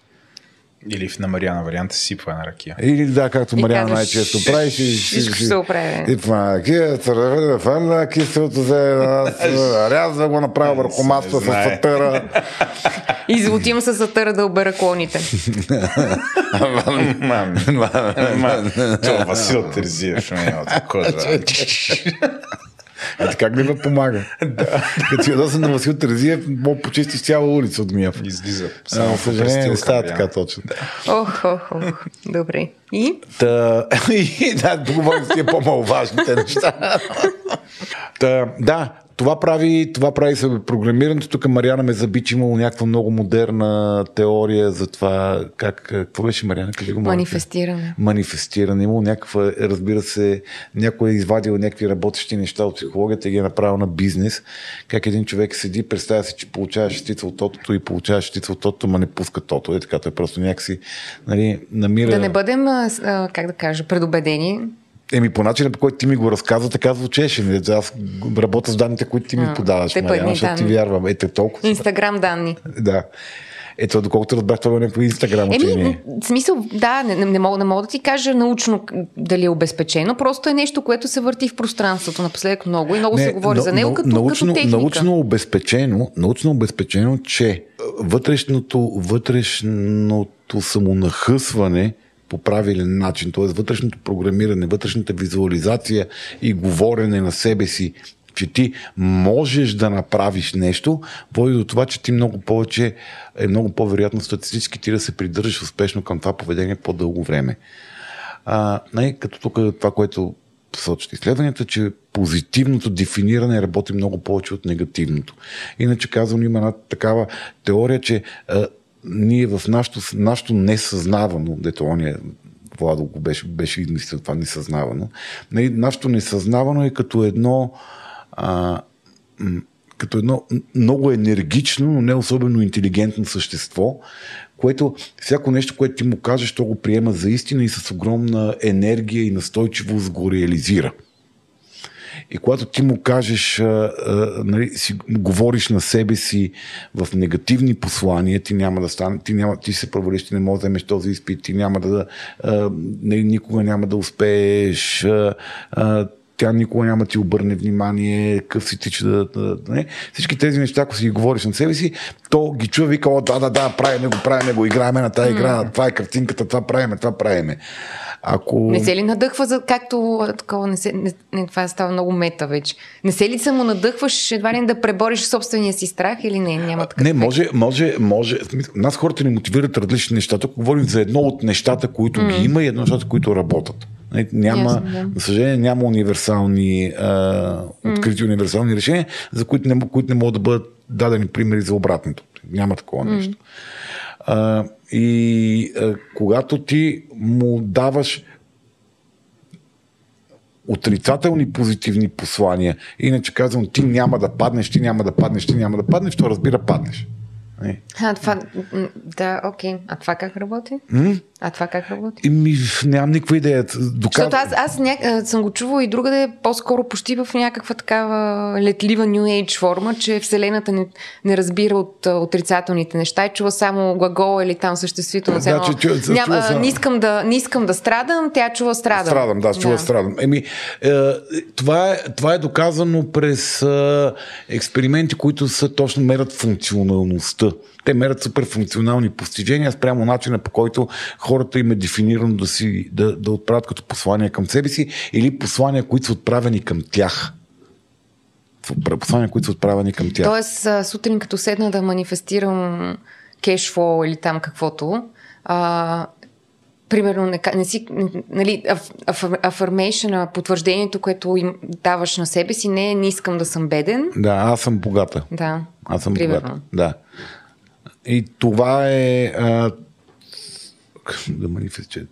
Или в на Мариана варианта си сипва една ракия. Или да, както Мариана най-често прави. Всичко ще се оправи. И това ракия, фърна киселото за рязва го направя върху маста с сатъра. И злотим с сатъра да обера клоните. Това Васил Терзиев ще ме има такова. Ето как да ме помага. да. Като си ядоса на Васил Терезиев, мога почистиш цяла улица от гняв. Излиза. Само съжаление не става така точно. Ох, ох, ох. Добре. И? Та, и да, поговорим с тия по-маловажните неща. Та, да, това прави, това прави се програмирането. Тук Мариана ме заби, че имало някаква много модерна теория за това как... Какво беше Мариана? Къде го Манифестиране. Манифестиране. Имало някаква, разбира се, някой е извадил някакви работещи неща от психологията и ги е направил на бизнес. Как един човек седи, представя се, че получава шестица от тотото и получава шестица от тотото, ма не пуска тото. Е така, той просто някакси нали, намира... Да не бъдем, как да кажа, предубедени Еми, по начина, по който ти ми го разказва, така звучеше. Аз работя с данните, които ти ми подаваш. Те Мариана, защото ти вярвам. Ете толкова. Инстаграм данни. Да. Ето, доколкото разбрах, това е някакво инстаграм Еми, в смисъл, да, не, не, мога, не мога да ти кажа научно дали е обезпечено, просто е нещо, което се върти в пространството напоследък много и много не, се говори но, за него като, научно, като техника. Научно обезпечено, научно обезпечено, че вътрешното, вътрешното самонахъсване по правилен начин, т.е. вътрешното програмиране, вътрешната визуализация и говорене на себе си че ти можеш да направиш нещо, води до това, че ти много повече, е много по-вероятно статистически ти да се придържаш успешно към това поведение по-дълго време. А, не, като тук това, което сочат изследванията, че позитивното дефиниране работи много повече от негативното. Иначе казвам, има една такава теория, че а, ние в нашото, нашото несъзнавано, дето ония Владо го беше, беше измислил това несъзнавано, нали, нашето несъзнавано е като едно а, като едно много енергично, но не особено интелигентно същество, което всяко нещо, което ти му кажеш, то го приема за истина и с огромна енергия и настойчивост го реализира. И когато ти му кажеш, а, а, нали, си говориш на себе си в негативни послания, ти няма да стане, ти, няма, ти се провалиш, ти не можеш да вземеш този изпит, ти няма да, а, нали, никога няма да успееш, а, а, тя никога няма ти обърне внимание, къв си ти, че да, да, да не. Всички тези неща, ако си ги говориш на себе си, то ги чува, вика, о, да, да, да, правиме го, правиме го, играеме на тази игра, това е картинката, това правиме, това правиме. Ако... Не се ли надъхва, за, както такова, не се, не, не, това става много мета вече. Не се ли само надъхваш едва ли да пребориш собствения си страх или не? Няма такъв не, може, може, може. Нас хората ни мотивират различни неща. Тук говорим за едно от нещата, които mm. ги има и едно от нещата, които работят. Нали, няма, yes, да. за съжаление, няма универсални, а, открити mm. универсални решения, за които не, които не могат да бъдат дадени примери за обратното. Няма такова mm. нещо. А, и а, когато ти му даваш отрицателни позитивни послания, иначе казвам, ти няма да паднеш, ти няма да паднеш, ти няма да паднеш, то разбира паднеш. Нали? А, това, да, окей. А това как работи? М? А това как работи? Ми, нямам никаква идея. Доказ... Защото аз, аз ня... съм го чувал и другаде, по-скоро почти в някаква такава летлива New Age форма, че Вселената не, не разбира от отрицателните неща и чува само глагола или там съществително. Да, че, че, Ням, чува, не, искам да, не искам да страдам, тя чува страдам. Страдам, да, чува да. страдам. Еми, е, това, е, това е доказано през е, експерименти, които са точно мерят функционалността те мерят супер функционални постижения спрямо начина по който хората им е дефинирано да, си, да, да отправят като послания към себе си или послания, които са отправени към тях. Послания, които са отправени към тях. Тоест, сутрин като седна да манифестирам кешфлоу или там каквото, а, примерно, не, не си, нали, афърмейшъна, потвърждението, което им даваш на себе си, не е не искам да съм беден. Да, аз съм богата. Да. Аз съм примерно. богата. Да. И това е а, да манифестира.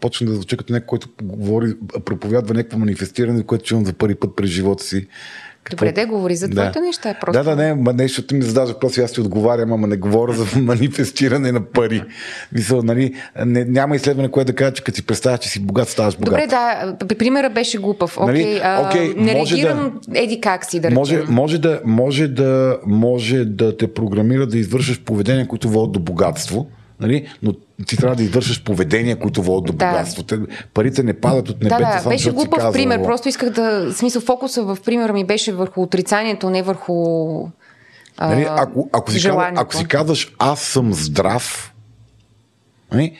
Почна да звучи като някой, който говори, проповядва някакво манифестиране, което чувам за първи път през живота си. Какво? Добре, да говори за твоите да. неща. Просто... Да, да, не, ма нещо ти ми задаваш въпрос и аз ти отговарям, ама не говоря за манифестиране на пари. Мисъл, нали, не, няма изследване, което да каже, че като си представяш, че си богат, ставаш богат. Добре, да, примера беше глупав. Окей, нали? okay, не може реагирам да, еди как си да може, може, да, може, да, може да те програмира да извършиш поведение, които водят до богатство нали? но ти трябва да извършиш поведения, които водят до богатство. Да. Парите не падат от небето. Да, да, беше глупав казал... пример. Просто исках да... Смисъл, фокуса в примера ми беше върху отрицанието, не върху нали, ако, ако, си казваш, ако си казваш аз съм здрав, нали,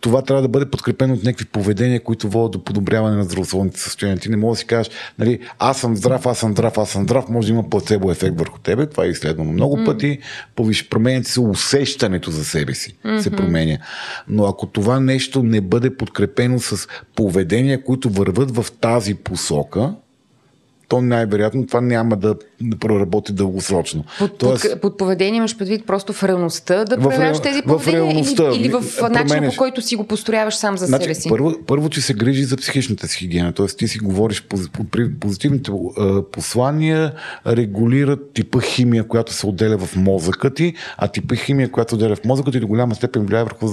това трябва да бъде подкрепено от някакви поведения, които водят до подобряване на здравословните състояния. Ти не можеш да си кажеш, нали, аз съм здрав, аз съм здрав, аз съм здрав, може да има плацебо ефект върху тебе. Това е изследвано много mm. пъти. Повиш, променят се усещането за себе си. Mm-hmm. Се променя. Но ако това нещо не бъде подкрепено с поведения, които върват в тази посока, то най-вероятно това няма да, да проработи дългосрочно. Под, Тоест, под, под поведение имаш предвид просто в реалността да проявяваш тези поведения или, или в начина по който си го построяваш сам за значи, себе си? Първо, първо, че се грижи за психичната си хигиена. Тоест ти си говориш позитивните послания, регулират типа химия, която се отделя в мозъка ти, а типа химия, която отделя в мозъка ти до голяма степен влияе върху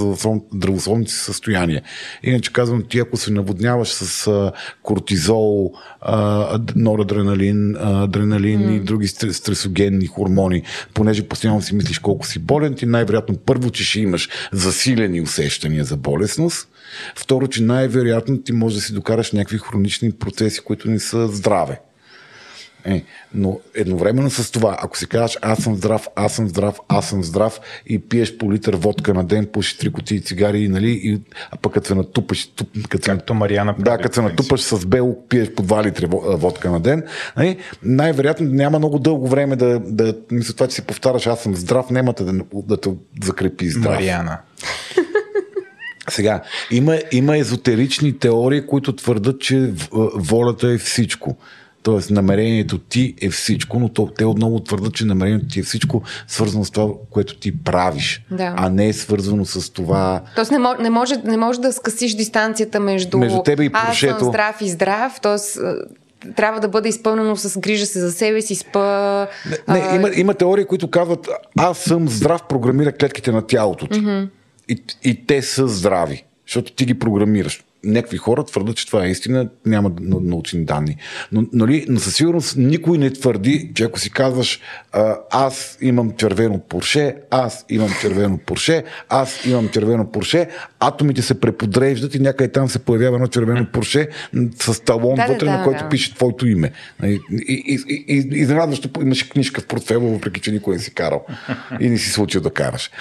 здравословните си състояния. Иначе казвам, ти ако се наводняваш с кортизол, норадреналин, адреналин mm. И други стресогенни хормони, понеже постоянно си мислиш колко си болен, ти най-вероятно първо, че ще имаш засилени усещания за болесност, второ, че най-вероятно ти можеш да си докараш някакви хронични процеси, които не са здраве. Е, но едновременно с това, ако си кажеш аз съм здрав, аз съм здрав, аз съм здрав и пиеш по литър водка на ден, пушиш три кутии цигари, нали, и, а пък като се натупаш, туп, като Както Мариана Да, като се натупаш с бело, пиеш по 2 литра водка на ден, нали, най-вероятно няма много дълго време да, да мисля това, че си повтаряш аз съм здрав, нямате да, да те закрепи здрав. Мариана. Сега, има, има езотерични теории, които твърдат, че волята е всичко. Тоест, намерението ти е всичко, но то, те отново твърдат, че намерението ти е всичко свързано с това, което ти правиш, да. а не е свързано с това. Тоест, не, може, не, може, не може да скъсиш дистанцията между, между тебе и прошето. Аз съм здрав и здрав, т.е. трябва да бъде изпълнено с грижа се за себе си, спа. Не, не има, има теории, които казват, аз съм здрав, програмира клетките на тялото ти. Mm-hmm. И, и те са здрави, защото ти ги програмираш някакви хора твърдат, че това е истина, няма научни данни. Но, нали, но със сигурност никой не твърди, че ако си казваш аз имам червено порше, аз имам червено порше, аз имам червено порше, атомите се преподреждат и някъде там се появява едно червено порше с талон да, вътре, да, на който да. пише твоето име. Нали, и, и, и, и изненадващо имаш книжка в портфела, въпреки че никой не си карал и не си случил да караш.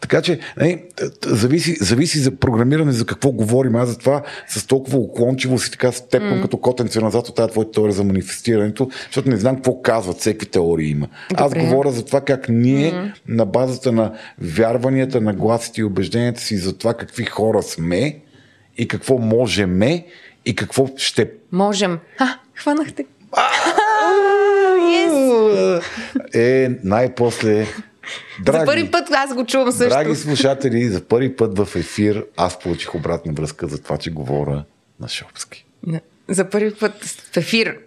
Така че, нали, зависи, зависи за програмиране за какво говорим. Аз за това с толкова уклончивост и така степвам mm. като котенце назад от тази твоя теория за манифестирането, защото не знам какво казват, всеки теории има. Добре. Аз говоря за това как ние mm. на базата на вярванията, на гласите и убежденията си за това какви хора сме и какво можеме и какво ще... Можем. А, хванахте. Е, най-после Драги, за първи път аз го чувам също. Драги слушатели, за първи път в ефир аз получих обратна връзка за това, че говоря на Шопски. За първи път в ефир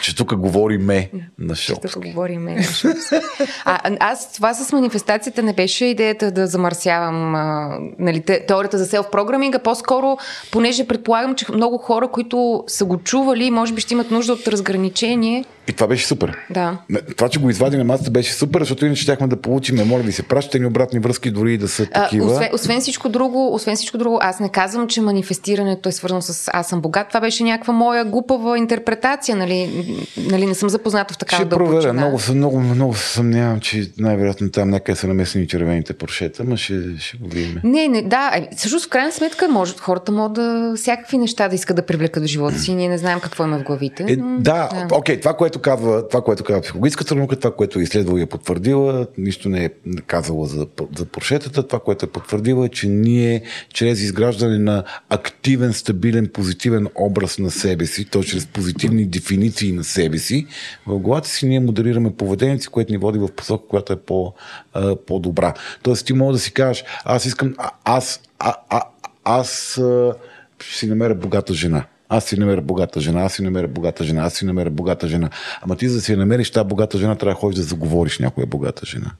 че тук говориме на Шопски. Че тук говориме на Шопски. А, аз това с манифестацията не беше идеята да замърсявам а, нали, теорията за селф програминга, по-скоро, понеже предполагам, че много хора, които са го чували, може би ще имат нужда от разграничение. И това беше супер. Да. Това, че го извади на масата, беше супер, защото иначе щяхме да получим, моля ви се, пращате ни обратни връзки, дори и да са такива. А, освен, освен, всичко друго, освен всичко друго, аз не казвам, че манифестирането е свързано с аз съм богат. Това беше някаква моя глупава интерпретация, нали? Нали, не съм запозната в такава Ще проверя. Много, много, много се съмнявам, че най-вероятно там някъде са намесени червените поршета, но ще, ще го видим. Не, не, да. Всъщност, в крайна сметка, може, хората могат да всякакви неща да искат да привлекат в живота си. Ние не знаем какво има в главите. Е, да, да, окей, това, което казва, това, което казва психологическата наука, това, което е изследвала и е потвърдила, нищо не е казала за, за поршетата. Това, което е потвърдила, е, че ние чрез изграждане на активен, стабилен, позитивен образ на себе си, то чрез позитивни дефиниции на себе си, в главата си ние модерираме поведението си, което ни води в посока, която е по, а, по-добра. Тоест ти може да си кажеш, аз искам, а, аз, а, а, аз а, ще си намеря богата жена. Аз си намеря богата жена, аз си намеря богата жена, аз си намеря богата жена. Ама ти за да си намериш тази богата жена, трябва да ходиш да заговориш някоя богата жена.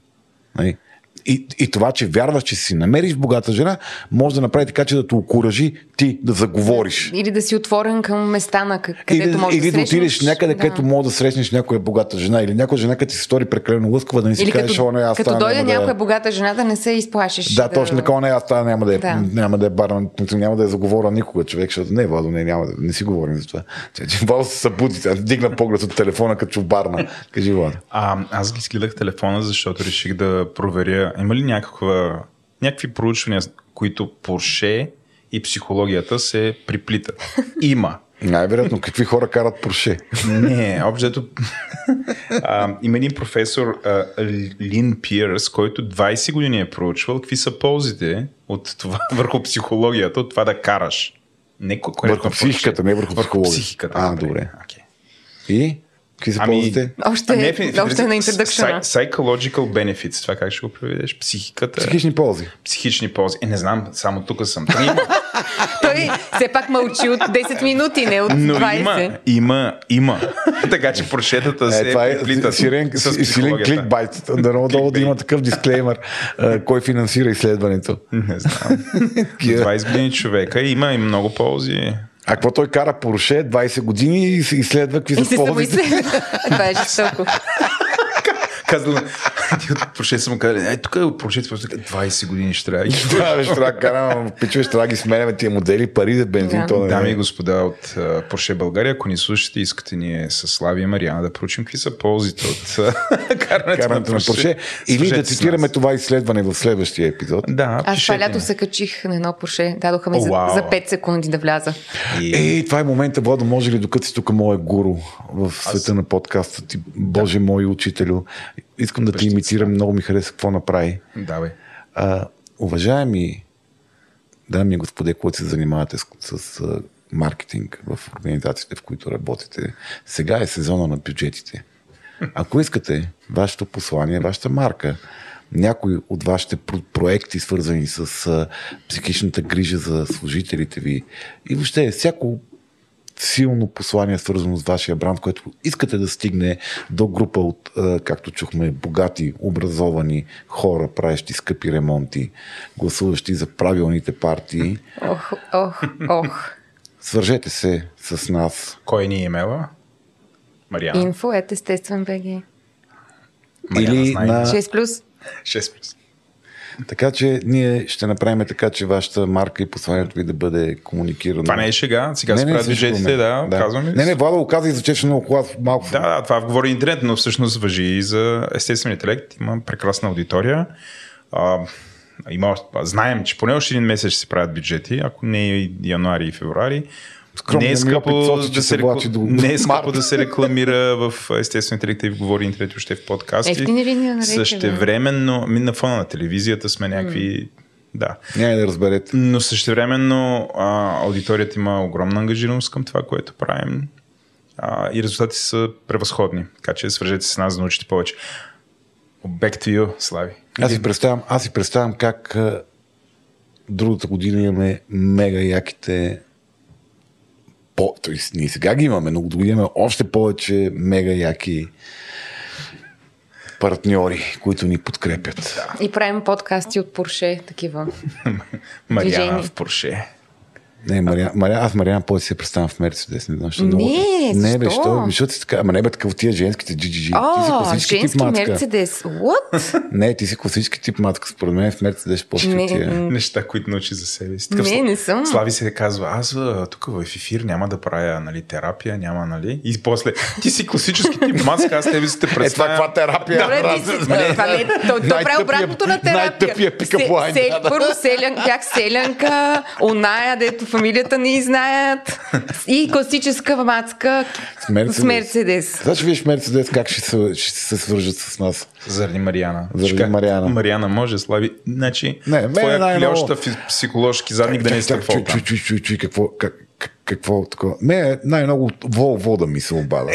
Нали? И, и това, че вярваш, че си намериш богата жена, може да направи така, че да те окоръжи ти да заговориш. Или да си отворен към места, на където или, можеш или да, да отидеш някъде, да. където може да срещнеш някоя богата жена. Или някоя жена, като ти се стори прекалено лъскава, да не си или кажеш, като, не, аз като дойде някоя да... богата жена, да не се изплашиш. Да, да... точно така, не, аз това няма да е, да. няма да е барна, няма да е заговоря никога човек, защото не, Владо, не, няма да, не си говорим за това. Че, че Владо се събуди, дигна поглед от телефона, като чубарна. Кажи, Владо. А, аз ги скидах телефона, защото реших да проверя, има ли някаква някакви проучвания, които Порше и психологията се приплитат. Има. Най-вероятно, какви хора карат Порше? Не, общо има един професор а, Лин Пирс, който 20 години е проучвал какви са ползите от това върху психологията, от това да караш. Не, върху психиката, не върху. Върху психиката. А, добре. Okay. И? Какви са ами, ползите? Още, не, в, още на introduction. Psychological benefits, това как ще го преведеш? Психиката. Психични ползи. Психични ползи. Е, не знам, само тук съм. Той все пак мълчи от 10 минути, не от 20. Но има, има, има. така че прошетата е, се това е силен, силен кликбайт. Да много да има такъв дисклеймер. кой финансира изследването? Не знам. 20 години човека има и много ползи. А какво той кара Порше 20 години и се изследва какви са ползите. Това е жестоко. ти от Порше са му казали, ей, тук е от Порше, 20 години ще трябва. Да, ще трябва да карам, пичове, ще трябва да ги сменяме тия модели, пари за бензин, Да. то не е. Дами и господа от Порше България, ако ни слушате, искате ние с Слави и Мариана да проучим какви са ползите от карането, карането на Порше. Или да цитираме това изследване в следващия епизод. Да, Аз това лято се качих на едно Порше. Дадоха ми за, вау. за 5 секунди да вляза. И... Ей, това е момента, Владо, може ли докато си тук моя гуру в света на подкаста ти, Боже мой учителю, искам да ти имитирам, много ми хареса какво направи. Да, бе. А, уважаеми дами и господи, които се занимавате с, с а, маркетинг в организациите, в които работите, сега е сезона на бюджетите. Ако искате вашето послание, вашата марка, някой от вашите про- проекти, свързани с психичната грижа за служителите ви и въобще всяко силно послание, свързано с вашия бранд, което искате да стигне до група от, както чухме, богати, образовани хора, правещи скъпи ремонти, гласуващи за правилните партии, Ох, ох, ох. свържете се с нас. Кой ни е имела? Мариана. Инфо е естествен БГ. Мариана Или знае. на... 6 плюс. 6 плюс. Така че ние ще направим така, че вашата марка и посланието ви да бъде комуникирано. Това не е шега. Сега се правят бюджетите, ме- да, казваме. Не, не, Владо го каза и звучеше много хубаво. Малко. Да, да, това говори интернет, но всъщност въжи и за естествен интелект. Има прекрасна аудитория. А, има, знаем, че поне още един месец ще се правят бюджети, ако не и януари и февруари. Скромният не е ми опит скъпо, че да се се, влачи до рекл... не е скъпо да се рекламира в естествен интелект и в говори интернет още в подкасти. Ефтини ли ни я нарече, бе? Същевременно, ми на фона на телевизията сме някакви... Да. Няма да разберете. Но същевременно а, аудиторията има огромна ангажираност към това, което правим а, и резултатите са превъзходни. Така че свържете се с нас да научите повече. Back to you, Слави. Аз си представям, аз си представям как а, другата година имаме мега яките по, т.е. ние сега ги имаме, но до година имаме още повече мега яки партньори, които ни подкрепят. И правим подкасти от Порше, такива. Мариана в Порше. Не, Мария, Мария, аз Мариана повече се представям в Мерцедес. Не знам, защо много- Не, Не, бе, що? Защото си така. Ама не бе такъв тия женските GGG. ти си О, класически тип женски мацка. Мерцедес. What? Не, ти си класически тип мацка. Според мен в Мерцедес по Не, тия. Неща, които научи за себе си. Не, не съм. Слави се казва, аз тук в ефир няма да правя нали, терапия, няма, нали? И после, ти си класически тип маска, аз тебе си те Е, това представя. каква терапия? Добре, брат? ти си, това не, той, той прави Най-тъпия- обратното на терапия. най-тъпия да, да. Първо селян, селянка, оная, дето фамилията ни знаят. И класическа мацка С Мерцедес. с Мерцедес. Ще видиш Мерцедес как ще се, ще се свържат с нас. Заради Мариана. Заради кажа, Мариана. Мариана може, Слави. Значи, Не, твоя най-много- клеща фи- психоложки задник да не е Чак, чак, стъпвал чуй, чуй, чуй, чуй, какво, как, как- какво такова. Не, най-много вол вода ми се обада.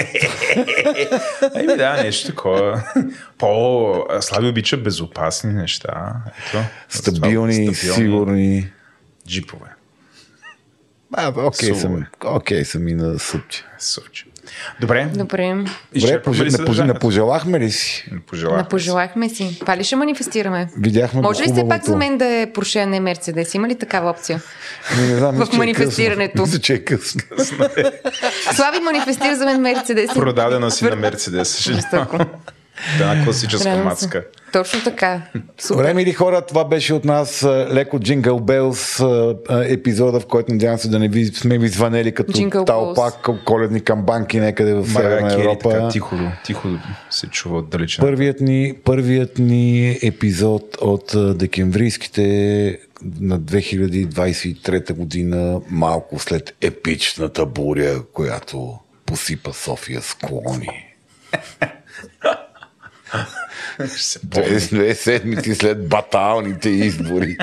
Еми да, нещо такова. По Слави обича безопасни неща. Ето, Стабилни, сигурни. Джипове. А, окей Сувове. съм. Окей съм и на съпче. Сочи. Добре. Добре. Добре, ли пожи, не, пожи, не съдържанието? пожелахме ли си? Не пожелахме. Не пожелахме си. Това ли ще манифестираме? Видяхме Може ли все пак за мен да е Порше, не Мерцедес? Има ли такава опция? Не, не знам, В мисля, че е манифестирането. Мисля, че е късно. Слави манифестира за мен Мерцедес. Продадена си на Мерцедес. Жестоко. Една класическа Радвам мацка. се. Точно така. Супер. Добре, мили хора, това беше от нас а, леко Джингъл Белс а, епизода, в който надявам се да не ви, сме ви звънели като Jingle талпак коледни камбанки някъде в Северна Европа. така тихо, тихо се чува отдалече. Първият ни, първият ни епизод от а, декемврийските на 2023 година, малко след епичната буря, която посипа София с колони. Две, две седмици след баталните избори.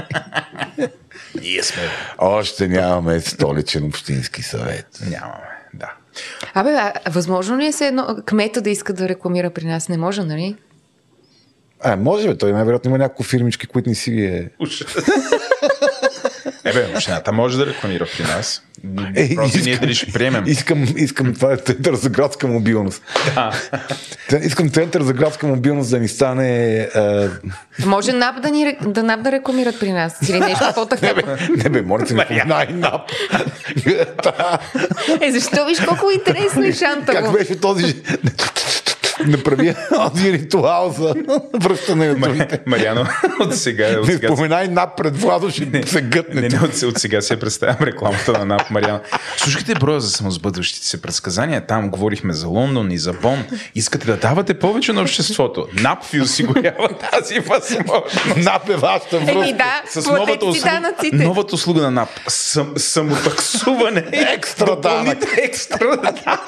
Ние сме. Още нямаме столичен общински съвет. Нямаме, да. Абе, а, възможно ли е се едно кмета да иска да рекламира при нас? Не може, нали? А, може бе, той най-вероятно има няколко фирмички, които не си ги е. Ебе, общината може да рекламира при нас. Е, Просто ние искам- дали ще приемем. Искам, искам това е център за градска мобилност. Те- Искам център за градска мобилност да ни стане... А... Може НАП да, ни, да НАП да рекламират при нас или нещо по-такова. Не бе, моля се, най-нап. Е, защо виж колко интересно и Как шантаво. беше този... Направи този ритуал за връщане на думите. Мариано, от сега, от Не сега споменай нап пред Владо, ще се гътне. Не, не, от, от сега се представям рекламата на НАП Мариана. Слушайте броя за самосбъдващите се предсказания. Там говорихме за Лондон и за Бон. Искате да давате повече на обществото. НАП ви осигурява тази възможност. Нап е вашата Еми връзка. да, С новата услуга, новата услуга на НАП. Сам, самотаксуване. Екстра данък. Екстра данък.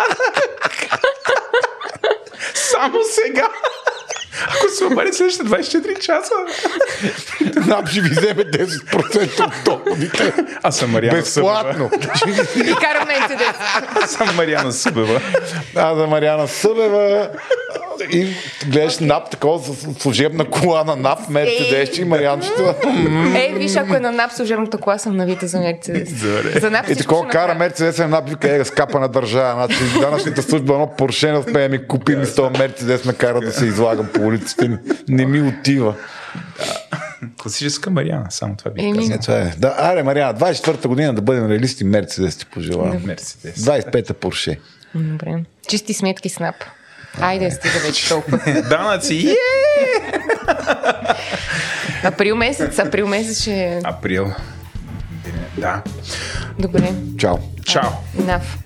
Само сега. Ако се обади следващите 24 часа. Нап ще ви вземе 10% от доходите. Аз съм Мариана Безплатно. И кара Мерцедес. Събева. Аз съм Мариана Събева. А за Мариана Събева и гледаш НАП такова с служебна кола на НАП, Мерцедес и Марианчето. Е, виж, ако е на НАП служебната кола, съм навита за Мерцедес. Добре. За НАП И такова кара. Мерцедес на НАП вика, е, скапа на държава. Значи данъчната служба едно Порше не успее да ми купи ми с този Мерцедес ме кара да се излагам по улиците. Не ми отива. Класическа Мариана, само това би Еми. казал. Е, това е. Да, аре, Мариана, 24-та година да бъдем реалисти, Мерцедес ти пожелавам. Мерцедес. 25-та Порше. Добре. Чисти сметки с НАП. Айде, стига вече толкова. Данъци, е! Април месец, април месец ще... Април. Да. Добре. Чао. Чао. Enough.